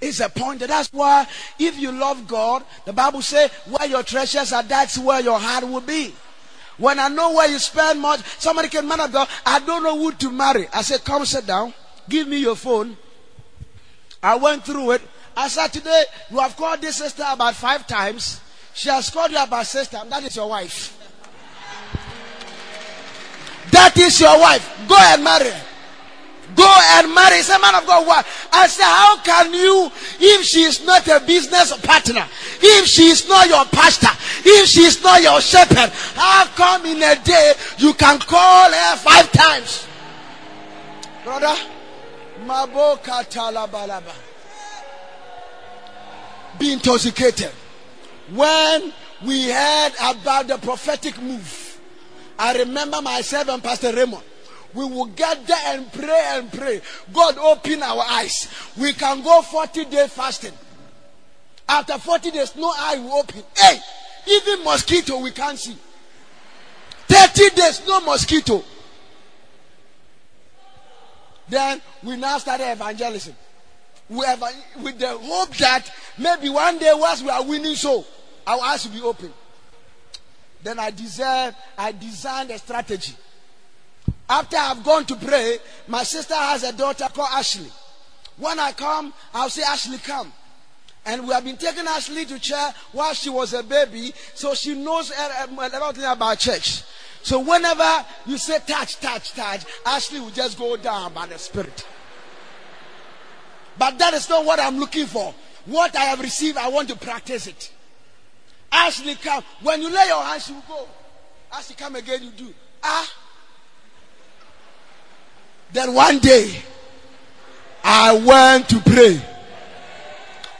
It's a pointer. That's why if you love God, the Bible says, where your treasures are, that's where your heart will be. When I know where you spend much, somebody can man God, I don't know who to marry. I said, come sit down. Give me your phone. I went through it. I said, today, you have called this sister about five times. She has called you about six times. That is your wife. That is your wife. Go and marry. Go and marry. Say, man of God, what? I said, how can you, if she is not a business partner, if she is not your pastor, if she is not your shepherd, how come in a day you can call her five times? Brother, Maboka Talabalaba. Be intoxicated. When we heard about the prophetic move, I remember myself and Pastor Raymond we will gather and pray and pray. God open our eyes. We can go 40 days fasting. After 40 days, no eye will open. Hey, even mosquito we can't see. 30 days, no mosquito. Then we now started evangelism. We have, with the hope that maybe one day once we are winning so our eyes will be open. Then I deserve, I designed a strategy. After I've gone to pray, my sister has a daughter called Ashley. When I come, I'll say, Ashley, come. And we have been taking Ashley to church while she was a baby, so she knows everything about church. So whenever you say touch, touch, touch, Ashley will just go down by the Spirit. But that is not what I'm looking for. What I have received, I want to practice it. Ashley, come. When you lay your hands, she will go. Ashley, come again, you do. Ah. Then one day, I went to pray.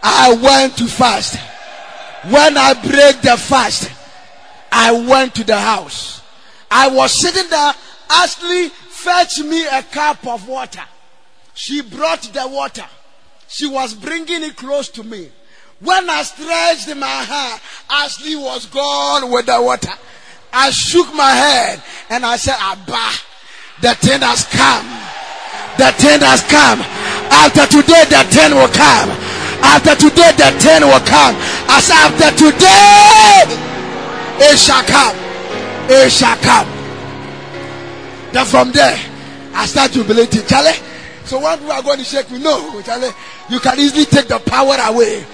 I went to fast. When I break the fast, I went to the house. I was sitting there. Ashley fetch me a cup of water. She brought the water. She was bringing it close to me. When I stretched my hand, Ashley was gone with the water. I shook my head and I said, Abba, the thing has come. The ten has come. After today, the ten will come. After today, the ten will come. As after today, it shall come. It shall come. Then from there, I start to believe it. Charlie. So when we are going to shake me, no, Charlie, you can easily take the power away.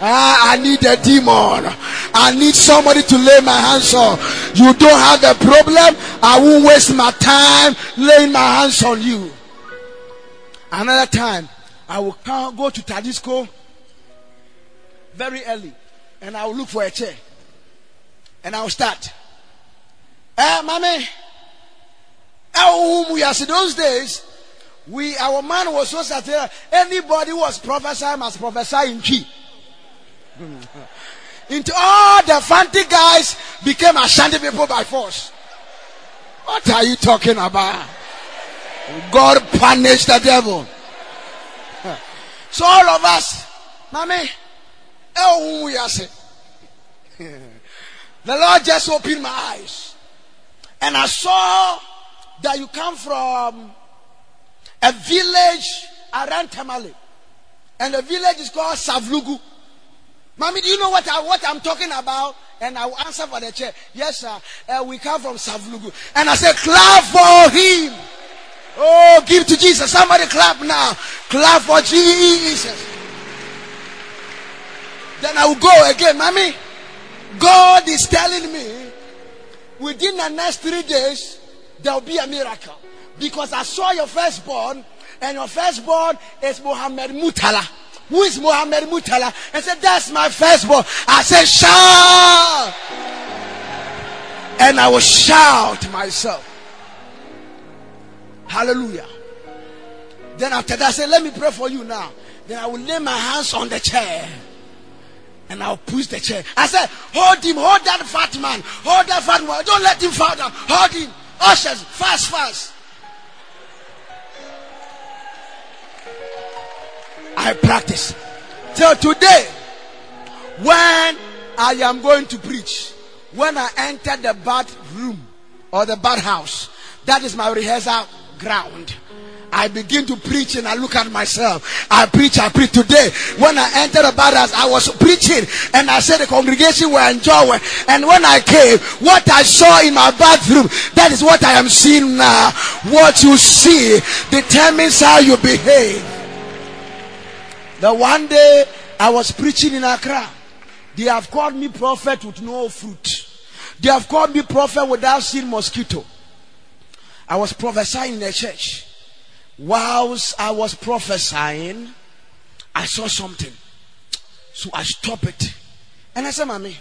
Ah, I need a demon. I need somebody to lay my hands on. You don't have the problem. I won't waste my time laying my hands on you. Another time, I will go to Tadisco very early and I will look for a chair and I will start. Eh, mommy. Oh, those days, we our man was so certain anybody was prophesying must prophesy in key. Into all the fancy guys became Ashanti people by force. What are you talking about? God punished the devil. So all of us, mommy, the Lord just opened my eyes. And I saw that you come from a village around Tamale. And the village is called Savelugu. Mommy, do you know what, I, what I'm talking about? And I will answer for the chair. Yes, sir. Uh, we come from Savelugu. And I said, clap for him. Oh, give to Jesus. Somebody clap now. Clap for Jesus. Then I will go again. Mommy, God is telling me within the next three days, there will be a miracle. Because I saw your firstborn, and your firstborn is Muhammad Mutala. Who is Muhammad Mutala? I said, That's my firstborn. I said, Shout! And I will shout myself. Hallelujah. Then after that, I said, Let me pray for you now. Then I will lay my hands on the chair. And I'll push the chair. I said, Hold him, hold that fat man, hold that fat man. Don't let him fall down. Hold him. Ushers, fast, fast. I practice. Till today, when I am going to preach, when I enter the bathroom or the bathhouse, that is my rehearsal ground. I begin to preach and I look at myself. I preach, I preach. Today, when I entered the bathhouse, I was preaching and I said the congregation were enjoying. And when I came, what I saw in my bathroom, that is what I am seeing now. What you see determines how you behave. The one day I was preaching in Accra, they have called me prophet with no fruit. They have called me prophet without seeing mosquito. I was prophesying in the church. Whilst I was prophesying, I saw something. So I stopped it. And I said, Mommy,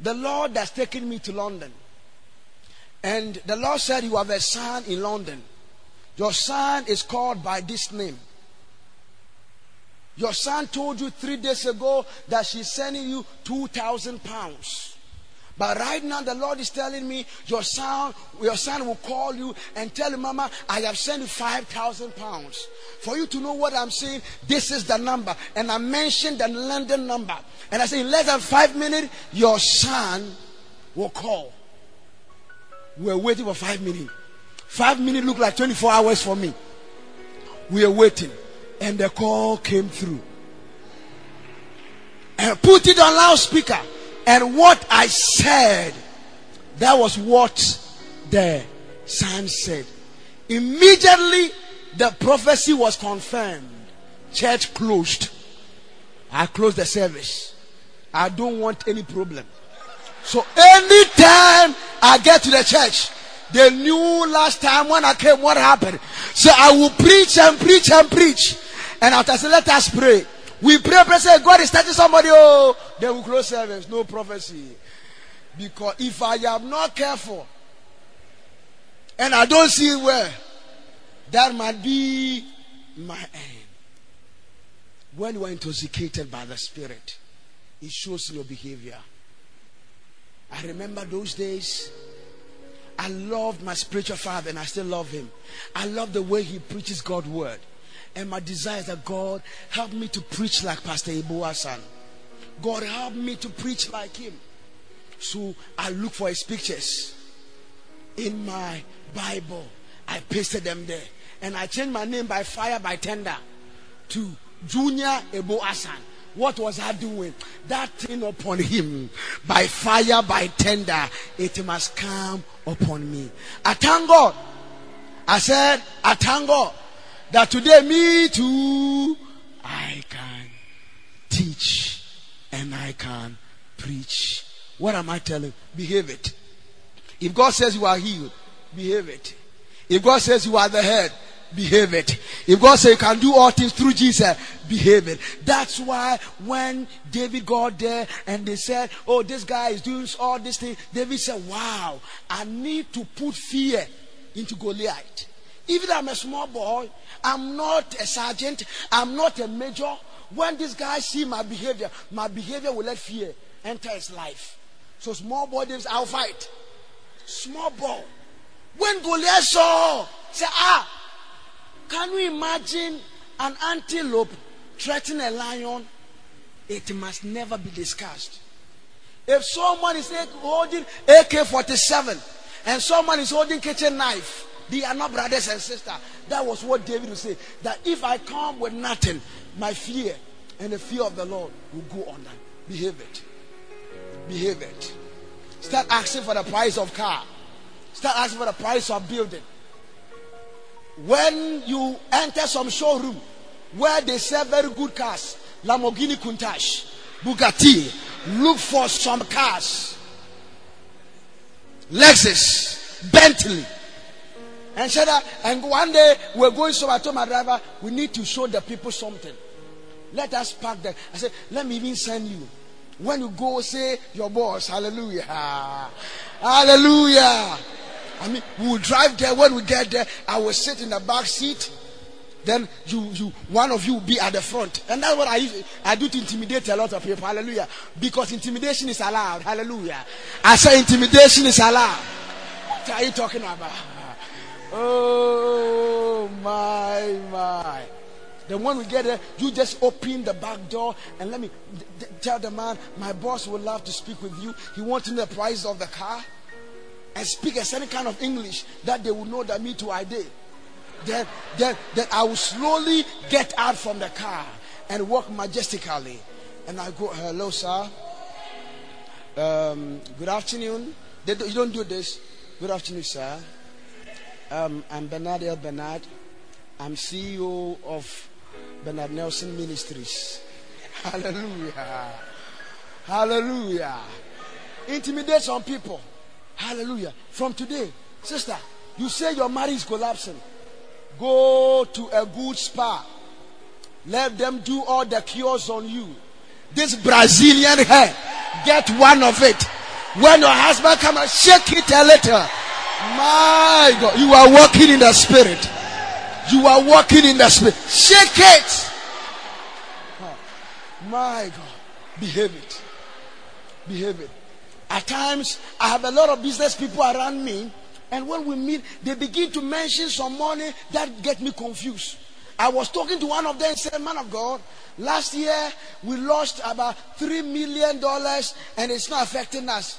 the Lord has taken me to London. And the Lord said, You have a son in London. Your son is called by this name. Your son told you three days ago that she's sending you 2,000 pounds. But right now, the Lord is telling me your son, your son will call you and tell you, Mama, I have sent you 5,000 pounds. For you to know what I'm saying, this is the number. And I mentioned the London number. And I say, in less than five minutes, your son will call. We are waiting for five minutes. Five minutes look like 24 hours for me. We are waiting. And the call came through. And put it on loudspeaker. And what I said, that was what the son said. Immediately, the prophecy was confirmed. Church closed. I closed the service. I don't want any problem. So anytime I get to the church, they knew last time when I came what happened. So I will preach and preach and preach. And after said, let us pray. We pray, pray, say, God is touching somebody. Oh, they will close service. No prophecy. Because if I am not careful and I don't see where, that might be my end. When you are intoxicated by the Spirit, it shows in your behavior. I remember those days. I loved my spiritual father and I still love him. I love the way he preaches God's word. And my desire is that God help me to preach like Pastor Iboasan. God help me to preach like him. So I look for his pictures in my Bible. I pasted them there. And I changed my name by fire by tender to Junior Ebo Asan. What was I doing? That thing upon him by fire, by tender, it must come upon me. I thank God. I said, I thank God that today, me too, I can teach and I can preach. What am I telling? Behave it. If God says you are healed, behave it. If God says you are the head, behave it. If God says you can do all things through Jesus, behave it. That's why when David got there and they said, Oh, this guy is doing all these things, David said, Wow, I need to put fear into Goliath. Even I'm a small boy, I'm not a sergeant, I'm not a major. When this guy see my behavior, my behavior will let fear enter his life. So small boy, I'll fight. Small boy. When Goliath saw, say, ah, can you imagine an antelope threatening a lion? It must never be discussed. If someone is holding AK 47 and someone is holding kitchen knife, they are not brothers and sisters. That was what David would say. That if I come with nothing, my fear and the fear of the Lord will go on. Behave it. Behave it. Start asking for the price of car. Start asking for the price of building. When you enter some showroom where they sell very good cars, Lamborghini Countach, Bugatti, look for some cars. Lexus, Bentley. And said that, and one day we're going so I told my driver, we need to show the people something. Let us park there. I said, let me even send you. When you go, say your boss, hallelujah. Hallelujah. I mean, we will drive there. When we get there, I will sit in the back seat. Then you, you, one of you will be at the front, and that's what I use, I do to intimidate a lot of people. Hallelujah! Because intimidation is allowed. Hallelujah! I say intimidation is allowed. What are you talking about? Oh my my! Then when we get there, you just open the back door and let me d- tell the man, my boss would love to speak with you. He wants to know the price of the car and speak a certain kind of English that they will know that me too I did. Then, then, then I will slowly get out from the car and walk majestically. And I go, hello, sir. Um, good afternoon. They do, you don't do this. Good afternoon, sir. Um, I'm Bernard Elbernard. I'm CEO of Bernard Nelson Ministries. Hallelujah. Hallelujah. Intimidate some people. Hallelujah. From today, sister, you say your marriage is collapsing. Go to a good spa. Let them do all the cures on you. This Brazilian hair, get one of it. When your husband comes, and shake it a little. My God, you are walking in the spirit. You are walking in the spirit. Shake it. My God. Behave it. Behave it. At times, I have a lot of business people around me, and when we meet, they begin to mention some money that get me confused. I was talking to one of them and said, Man of God, last year we lost about three million dollars and it's not affecting us.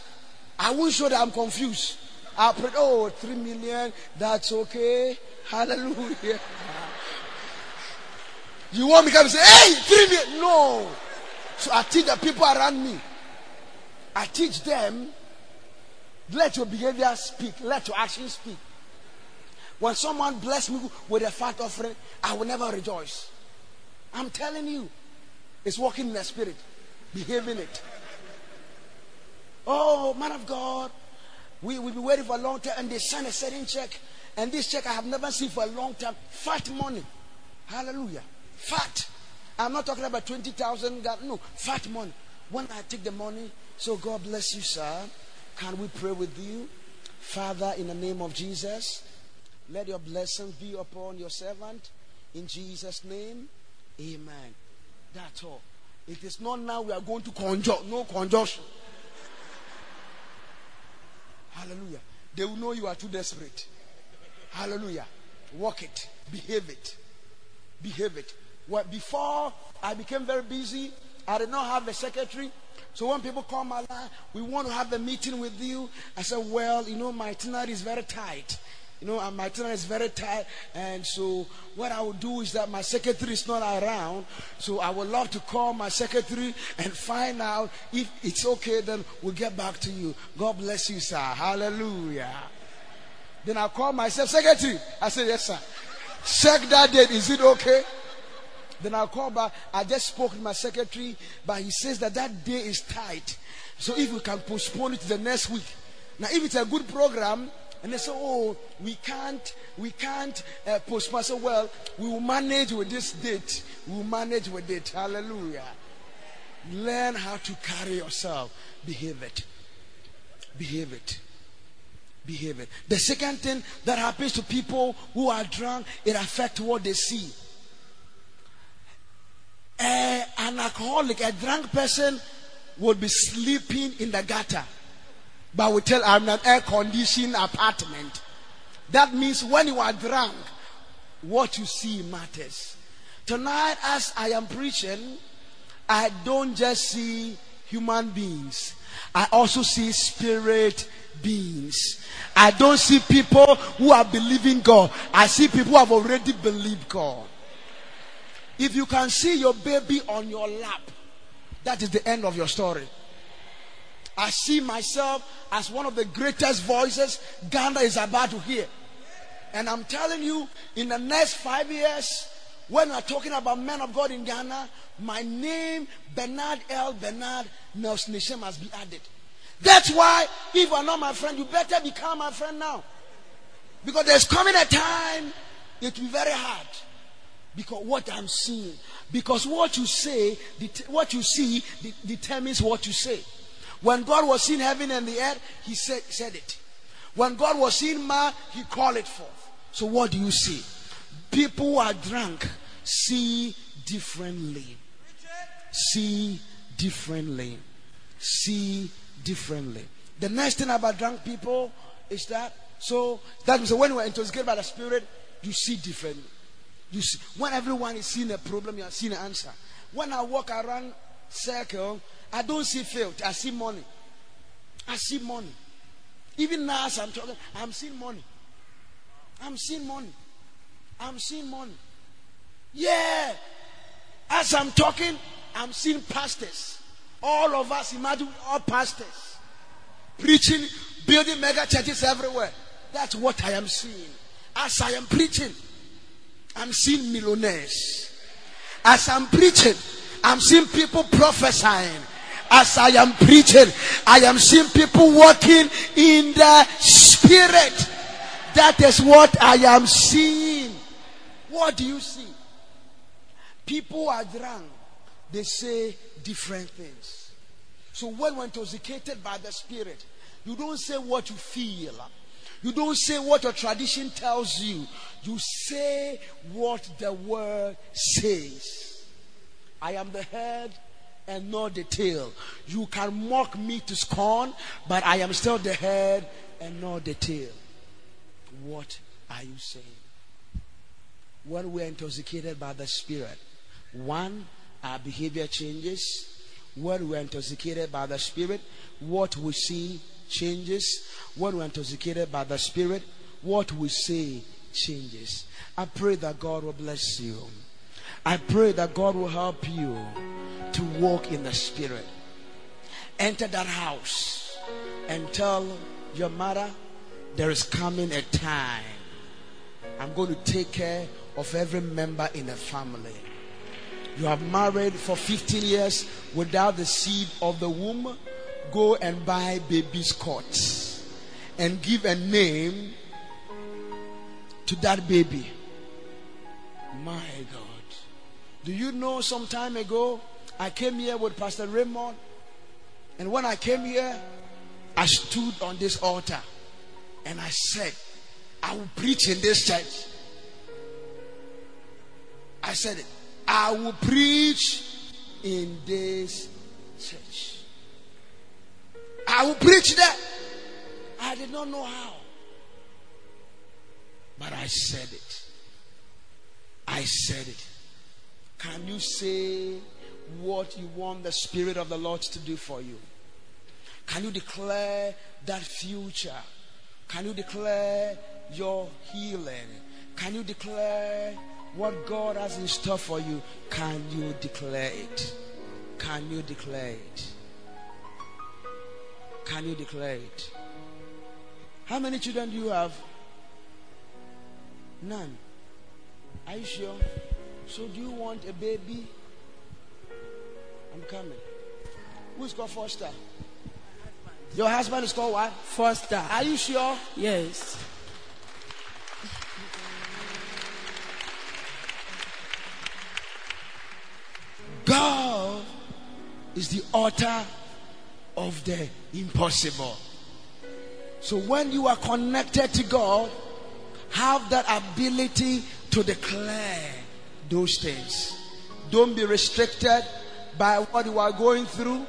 I won't show that I'm confused. I prayed, oh, three million, that's okay. Hallelujah. You want me to come and say, hey, three million? No. So I teach the people around me. I teach them, let your behavior speak, let your actions speak. When someone bless me with a fat offering, I will never rejoice. I'm telling you, it's working in the spirit, behaving it. Oh, man of God, we will be waiting for a long time, and they send a certain check, and this check I have never seen for a long time. Fat money, hallelujah, fat. I'm not talking about twenty thousand. No, fat money. When I take the money, so God bless you, sir. Can we pray with you, Father, in the name of Jesus? Let your blessing be upon your servant. In Jesus' name, amen. That's all. It is not now we are going to conjure. No conjunction. Hallelujah. They will know you are too desperate. Hallelujah. Walk it. Behave it. Behave it. Well, before I became very busy, I did not have a secretary. So when people call my line, we want to have a meeting with you. I said, well, you know, my itinerary is very tight. You know, my itinerary is very tight. And so what I will do is that my secretary is not around. So I would love to call my secretary and find out if it's okay. Then we'll get back to you. God bless you, sir. Hallelujah. Then I call myself secretary. I said, yes, sir. Check that date. Is it okay? Then I'll call back. I just spoke to my secretary, but he says that that day is tight. So if we can postpone it to the next week. Now, if it's a good program, and they say, "Oh, we can't, we can't uh, postpone." So, well, we will manage with this date. We will manage with it. Hallelujah. Learn how to carry yourself. Behave it. Behave it. Behave it. The second thing that happens to people who are drunk, it affects what they see. Uh, an alcoholic, a drunk person, would be sleeping in the gutter. But we tell I'm an air conditioned apartment. That means when you are drunk, what you see matters. Tonight, as I am preaching, I don't just see human beings. I also see spirit beings. I don't see people who are believing God. I see people who have already believed God. If you can see your baby on your lap, that is the end of your story. I see myself as one of the greatest voices Ghana is about to hear. And I'm telling you, in the next five years, when we're talking about men of God in Ghana, my name, Bernard Elbernard Nelson must be added. That's why, if you are not my friend, you better become my friend now. Because there's coming a time, it will be very hard. Because what I'm seeing, because what you say, what you see determines what you say. When God was in heaven and the earth, He said, said it. When God was in man, He called it forth. So what do you see? People who are drunk see differently. See differently. See differently. The next thing about drunk people is that so that means when are intoxicated by the spirit, you see differently. You see, when everyone is seeing a problem, you are seeing an answer. When I walk around circle, I don't see filth. I see money. I see money. Even now, as I'm talking, I'm seeing money. I'm seeing money. I'm seeing money. Yeah. As I'm talking, I'm seeing pastors. All of us, imagine all pastors preaching, building mega churches everywhere. That's what I am seeing. As I am preaching, I'm seeing millionaires. As I'm preaching, I'm seeing people prophesying. As I am preaching, I am seeing people walking in the spirit. That is what I am seeing. What do you see? People are drunk. They say different things. So when we're intoxicated by the Spirit, you don't say what you feel. You don't say what your tradition tells you. You say what the word says. I am the head and not the tail. You can mock me to scorn, but I am still the head and not the tail. What are you saying? When we're intoxicated by the Spirit, one, our behavior changes. When we're intoxicated by the Spirit, what we see changes. When we're intoxicated by the Spirit, what we say changes. I pray that God will bless you. I pray that God will help you to walk in the Spirit. Enter that house and tell your mother there is coming a time I'm going to take care of every member in the family. You have married for 15 years without the seed of the womb. Go and buy baby's cots and give a name to that baby. My God. Do you know some time ago I came here with Pastor Raymond and when I came here I stood on this altar and I said I will preach in this church. I said it. I will preach in this church. I will preach there. I did not know how. But I said it. I said it. Can you say what you want the Spirit of the Lord to do for you? Can you declare that future? Can you declare your healing? Can you declare what God has in store for you? Can you declare it? Can you declare it? Can you declare it? How many children do you have? None. Are you sure? So, do you want a baby? I'm coming. Who's called Foster? Your husband is called what?
Foster.
Are you sure?
Yes.
God is the author of the impossible. So when you are connected to God, have that ability to declare those things. Don't be restricted by what you are going through.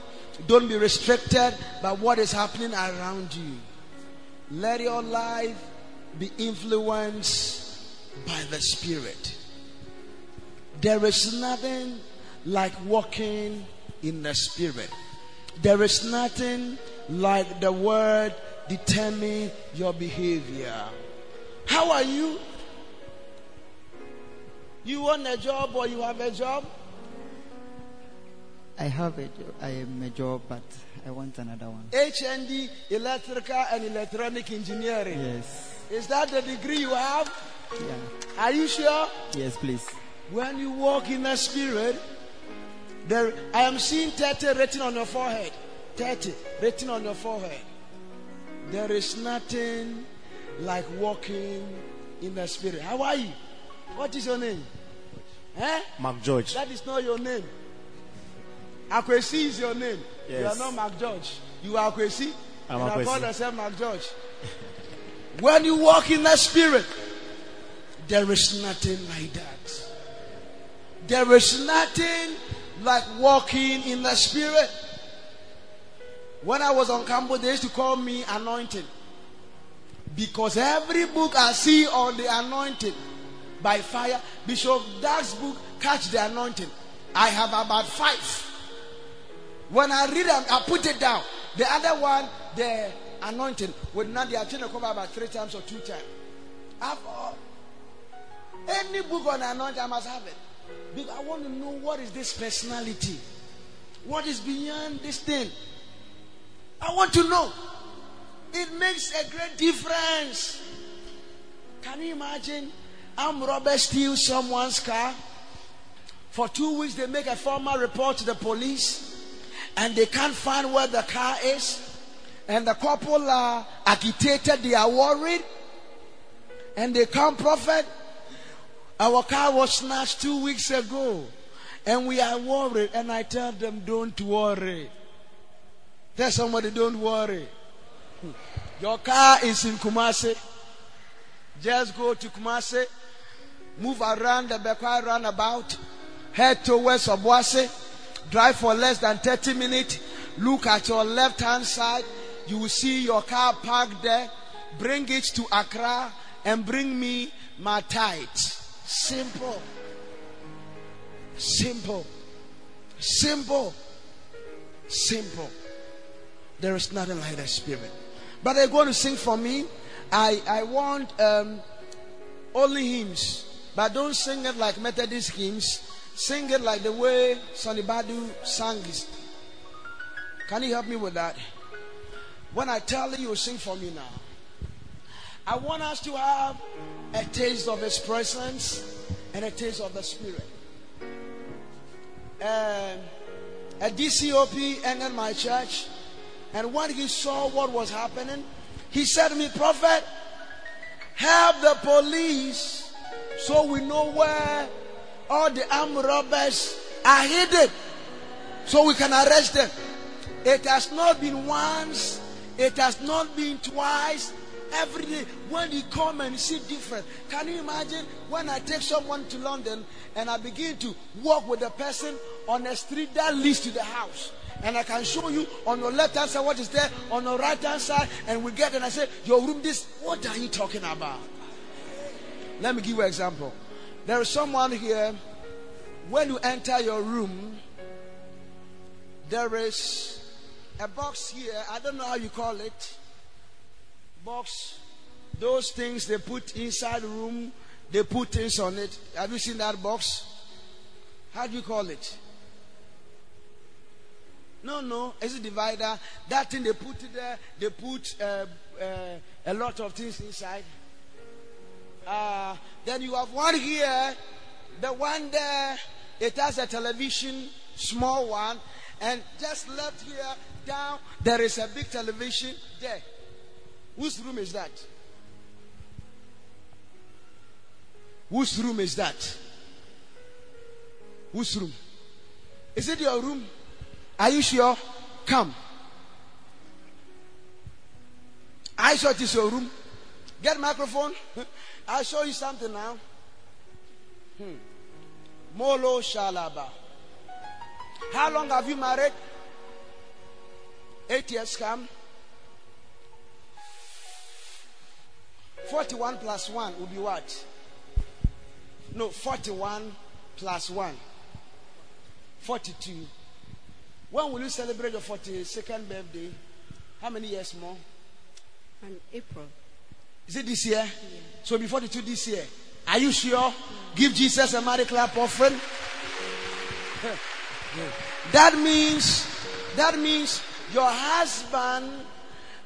Don't be restricted by what is happening around you. Let your life be influenced by the Spirit. There is nothing like walking in the Spirit. There is nothing like the word determine your behavior. How are you? You want a job or you have a job?
I have a job. I am a job, but I want another one.
HND, electrical and electronic engineering.
Yes.
Is that the degree you have?
Yeah.
Are you sure?
Yes, please.
When you walk in the spirit, there I am seeing 30 written on your forehead. 30 written on your forehead. There is nothing like walking in the spirit. How are you? What is your name? Eh?
Mark George.
That is not your name. Akwesi is your name. You are not Mark George. You are Akwesi.
I'm
and I call myself Mark George. when you walk in the spirit, there is nothing like that. There is nothing like walking in the spirit. When I was on campus, they used to call me anointing. Because every book I see on the anointing by fire, Bishop Dag's book, Catch the Anointing. I have about five. When I read them, I put it down. The other one, the anointing, with Nadia, to cover about three times or two times. I've, uh, any book on anointing, I must have it. Because I want to know what is this personality? What is beyond this thing? I want to know. It makes a great difference. Can you imagine? Armed robbers steal someone's car. For two weeks, they make a formal report to the police, and they can't find where the car is. And the couple are agitated, they are worried, and they come, prophet. Our car was snatched two weeks ago, and we are worried. And I tell them, don't worry. Tell somebody, don't worry. Your car is in Kumasi. Just go to Kumasi, move around the Bekwai roundabout, head towards Obuasi, drive for less than 30 minutes, look at your left hand side, you will see your car parked there, bring it to Accra and bring me my tithes. Simple. Simple. Simple. Simple. There is nothing like that spirit. But they're going to sing for me. I, I want um, only hymns. But don't sing it like Methodist hymns. Sing it like the way Sonnie Badu sang it. Can you help me with that? When I tell you, sing for me now. I want us to have a taste of His presence and a taste of the Spirit. Um, a DCOP entered my church, and when he saw what was happening, he said to me, Prophet, help the police so we know where all the armed robbers are hidden so we can arrest them. It has not been once, it has not been twice. Every day, when you come and see different, can you imagine when I take someone to London and I begin to walk with the person on a street that leads to the house? And I can show you on your left hand side what is there, on your right hand side, and we get and I say, Your room, this, what are you talking about? Let me give you an example. There is someone here, when you enter your room, there is a box here. I don't know how you call it. Box. Those things they put inside the room, they put things on it. Have you seen that box? How do you call it? No, no, it's a divider. That thing they put there, they put uh, uh, a lot of things inside. Uh, then you have one here, the one there, it has a television, small one, and just left here, down, there is a big television there. Whose room is that? Whose room is that? Whose room? Is it your room? Are you sure? Come. I saw it is your room. Get microphone. I'll show you something now. Hmm. Molo Shalaba. How long have you married? Eight years come. 41 plus 1 will be what? No, 41 plus 1. 42. When will you celebrate your 42nd birthday? How many years more?
And April.
Is it this year? So be 42 this year. Are you sure? Give Jesus a mighty clap offering. that means, that means your husband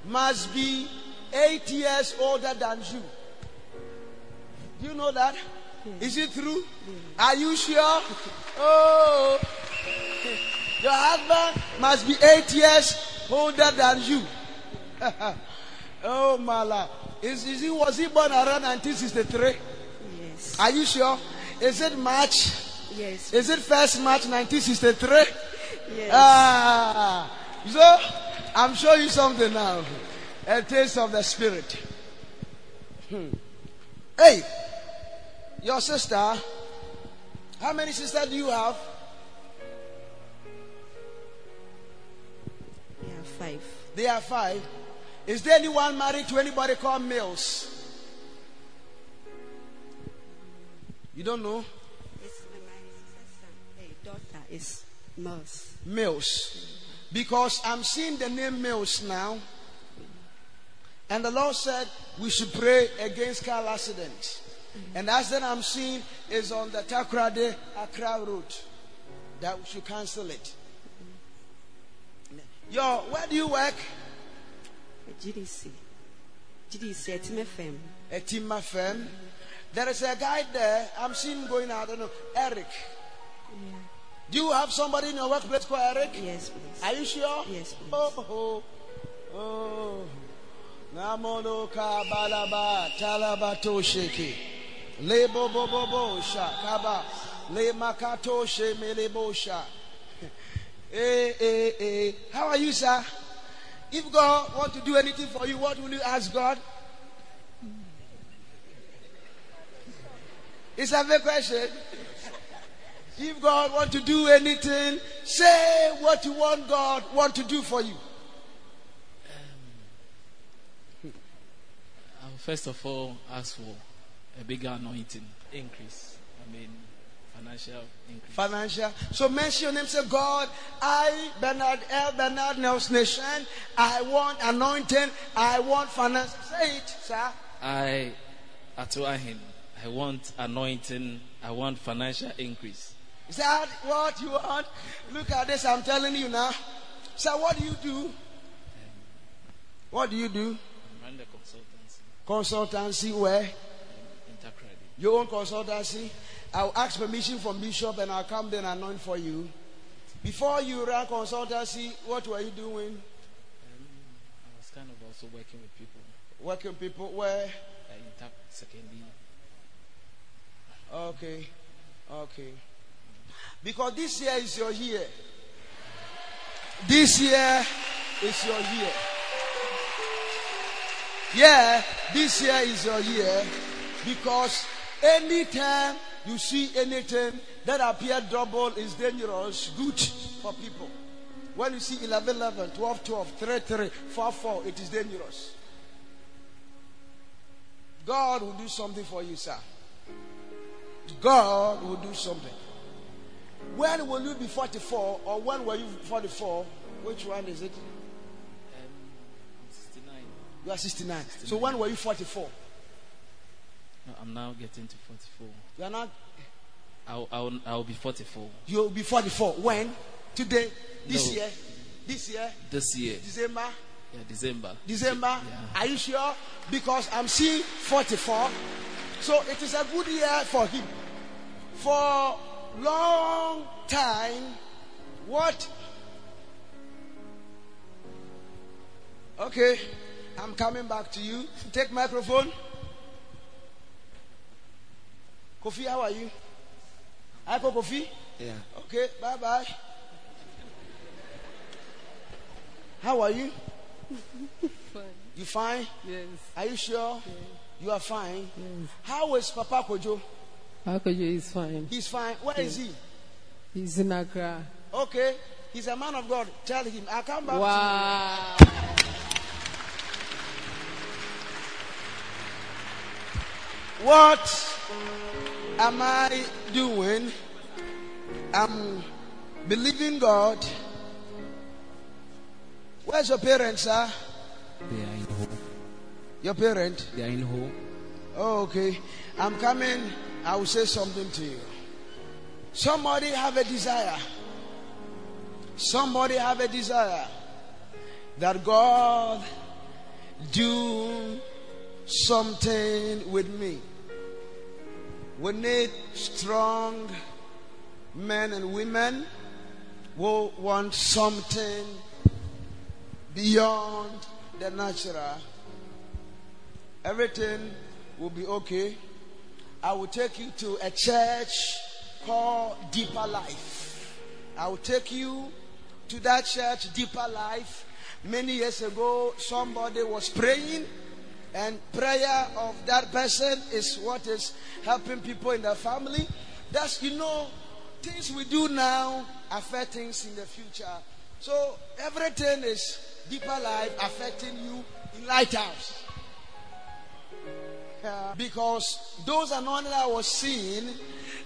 must be eight years older than you. Do you know that? Is it true? Are you sure? Oh, your husband must be eight years older than you. oh, my Mala. Is, is he, was he born around 1963?
Yes.
Are you sure? Is it March?
Yes.
Is it first March 1963?
Yes.
Ah, so I'm showing you something now. A taste of the spirit. Hmm. Hey, your sister. How many sisters do you have?
yeah, five.
They are five. Is there anyone married to anybody called Mills? You don't know?
It's my daughter is Mouse.
Mills. Because I'm seeing the name Mills now. And the Lord said we should pray against car accidents. And that's that I'm seeing is on the Takoradi Accra road. That we should cancel it. Yo, where do you work?
GDC. GDC at FM.
Timma firm. There is a guy there. I'm seeing him going out. I don't know. Eric.
Yeah.
Do you have somebody in your workplace called Eric?
Yes, please.
Are you sure?
Yes, please.
Oh, oh, oh. Namono kabalaba talabato sheki. Lebo bo bo bo sha kaba. Le makato she melebo sha. Eh eh eh. How are you, sir? If God want to do anything for you, what will you ask God? It's a big question. If God want to do anything, say what you want God want to do for you.
I'll first of all ask for a bigger anointing increase. I mean, financial increase.
Financial. So mention your name. Say, God, I, Bernard Elbernard Nelson Nation, I want anointing. I want finance. Say it, sir.
I, Atuahin, I want anointing. I want financial increase.
Is that what you want? Look at this. I'm telling you now. Sir, what do you do? What do you do?
I'm the consultancy
Consultancy where?
in Takoradi.
Your own consultancy. I'll ask permission from Bishop and I'll come then and anoint for you. Before you ran consultancy, what were you doing?
Um, I was kind of also working with people
Working people where?
uh, in Tap Secondary.
Okay. Okay. Because this year is your year. This year is your year. Yeah, this year is your year because anytime you see anything that appear double is dangerous, good for people. When you see 11, 11, 12, 12, 3, 3, 4, 4, it is dangerous. God will do something for you, sir. God will do something. When will you be 44 or when were you 44? Which one is it?
Um, 69.
You are 69. So when were you 44?
No, I'm now getting to 44.
You are not.
I'll, I'll, I'll be 44
You'll be 44. When? Today? This
No.
year? This year?
this year.
December?
Yeah, December.
December?
Yeah.
Are you sure? Because I'm seeing 44. So it is a good year for him. For long time, what? Okay, I'm coming back to you. Take microphone. Kofi, how are you? Hi, Kofi.
Yeah.
Okay, bye bye. How are you? You fine?
Yes,
Are you sure? You are fine. How is Papa Kojo?
Akojo is fine.
He's fine. Where is he?
He's in Accra.
Okay. He's a man of God. Tell him. I'll come back.
Wow.
To you. What am I doing? I'm believing God Where's your parents, sir?
They are in home.
Your parents?
They are in home.
Oh, okay. I'm coming. I will say something to you. Somebody have a desire. Somebody have a desire that God do something with me. We need strong men and women who want something beyond the natural. Everything will be okay. I will take you to a church called Deeper Life. I will take you to that church, Deeper Life. Many years ago, somebody was praying, and prayer of that person is what is helping people in the family. That's, you know, things we do now affect things in the future. So everything is Deeper Life affecting you in Lighthouse. Uh, because those anointing I was seeing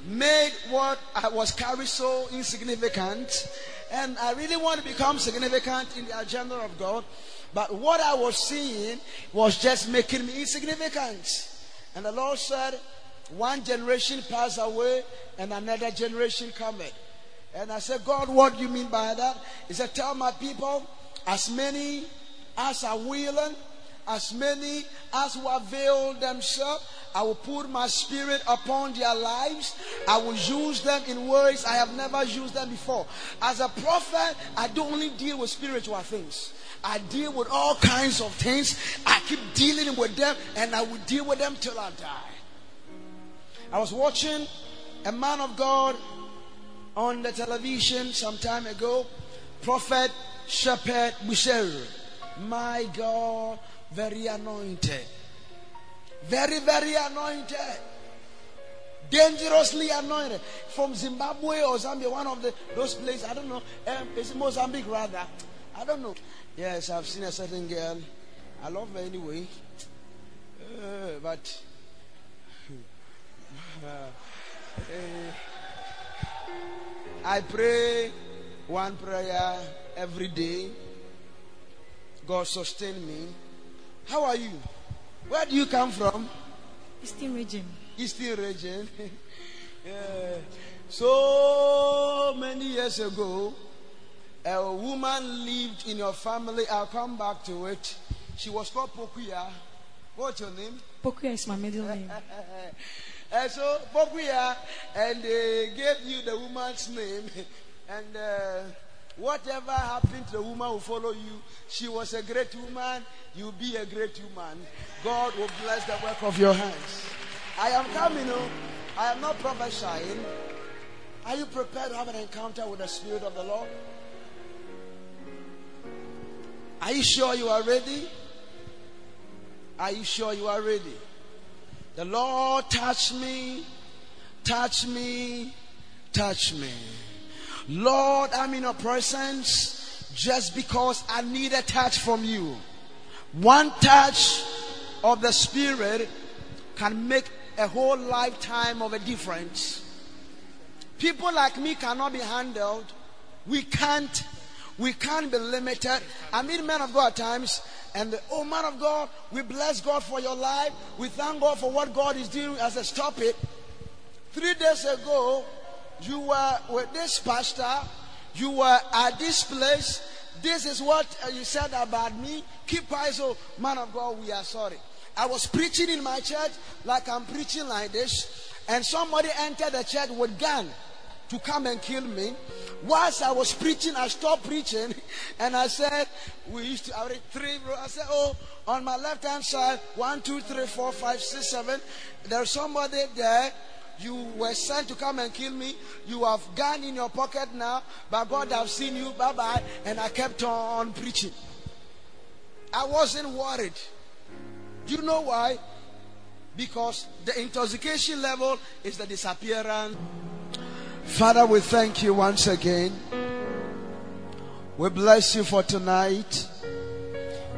made what I was carried so insignificant. And I really want to become significant in the agenda of God. But what I was seeing was just making me insignificant. And the Lord said, one generation pass away and another generation cometh. And I said, God, what do you mean by that? He said, tell my people, as many as are willing, as many as will avail themselves, I will put my spirit upon their lives. I will use them in ways I have never used them before. As a prophet, I don't only deal with spiritual things. I deal with all kinds of things. I keep dealing with them and I will deal with them till I die. I was watching a man of God on the television some time ago, Prophet Shepherd Bushiri. My God, very anointed. Very, very anointed. Dangerously anointed. From Zimbabwe or Zambia, one of the, those places, I don't know. Um, it's Mozambique rather. I don't know. Yes, I've seen a certain girl. I love her anyway. Uh, but. Uh, I pray one prayer every day. God sustain me. How are you? Where do you come from?
Eastern region.
Eastern region. yeah. So many years ago, a woman lived in your family. I'll come back to it. She was called Pokuya. What's your name?
Pokuya is my middle name.
and so Pokuya, and they gave you the woman's name, and. Uh, Whatever happened to the woman who follow you, she was a great woman. You'll be a great woman. God will bless the work of your hands. I am coming. You I am not prophesying. Are you prepared to have an encounter with the Spirit of the Lord? Are you sure you are ready? Are you sure you are ready? The Lord touch me, touch me, touch me. Lord, I'm in your presence just because I need a touch from you. One touch of the Spirit can make a whole lifetime of a difference. People like me cannot be handled. We can't. We can't be limited. I meet men of God at times, and oh man of God, we bless God for your life. We thank God for what God is doing as a stop it. Three days ago, you were with this pastor, you were at this place. This is what uh, you said about me. Keep quiet, so oh, man of God, we are sorry. I was preaching in my church like I'm preaching like this, and somebody entered the church with gun to come and kill me. Whilst I was preaching, I stopped preaching and I said, We used to have three. I said, Oh, on my left hand side, one, two, three, four, five, six, seven. There's somebody there. You were sent to come and kill me. You have gun in your pocket now, but God have seen you. Bye bye. And I kept on preaching. I wasn't worried. Do you know why? Because the intoxication level is the disappearance. Father, we thank you once again. We bless you for tonight.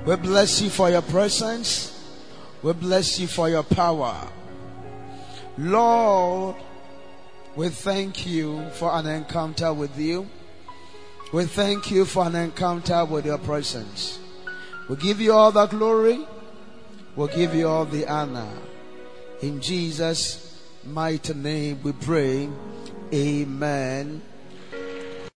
We bless you for your presence. We bless you for your power. Lord, we thank you for an encounter with you. We thank you for an encounter with your presence. We give you all the glory. We give you all the honor. In Jesus' mighty name we pray. Amen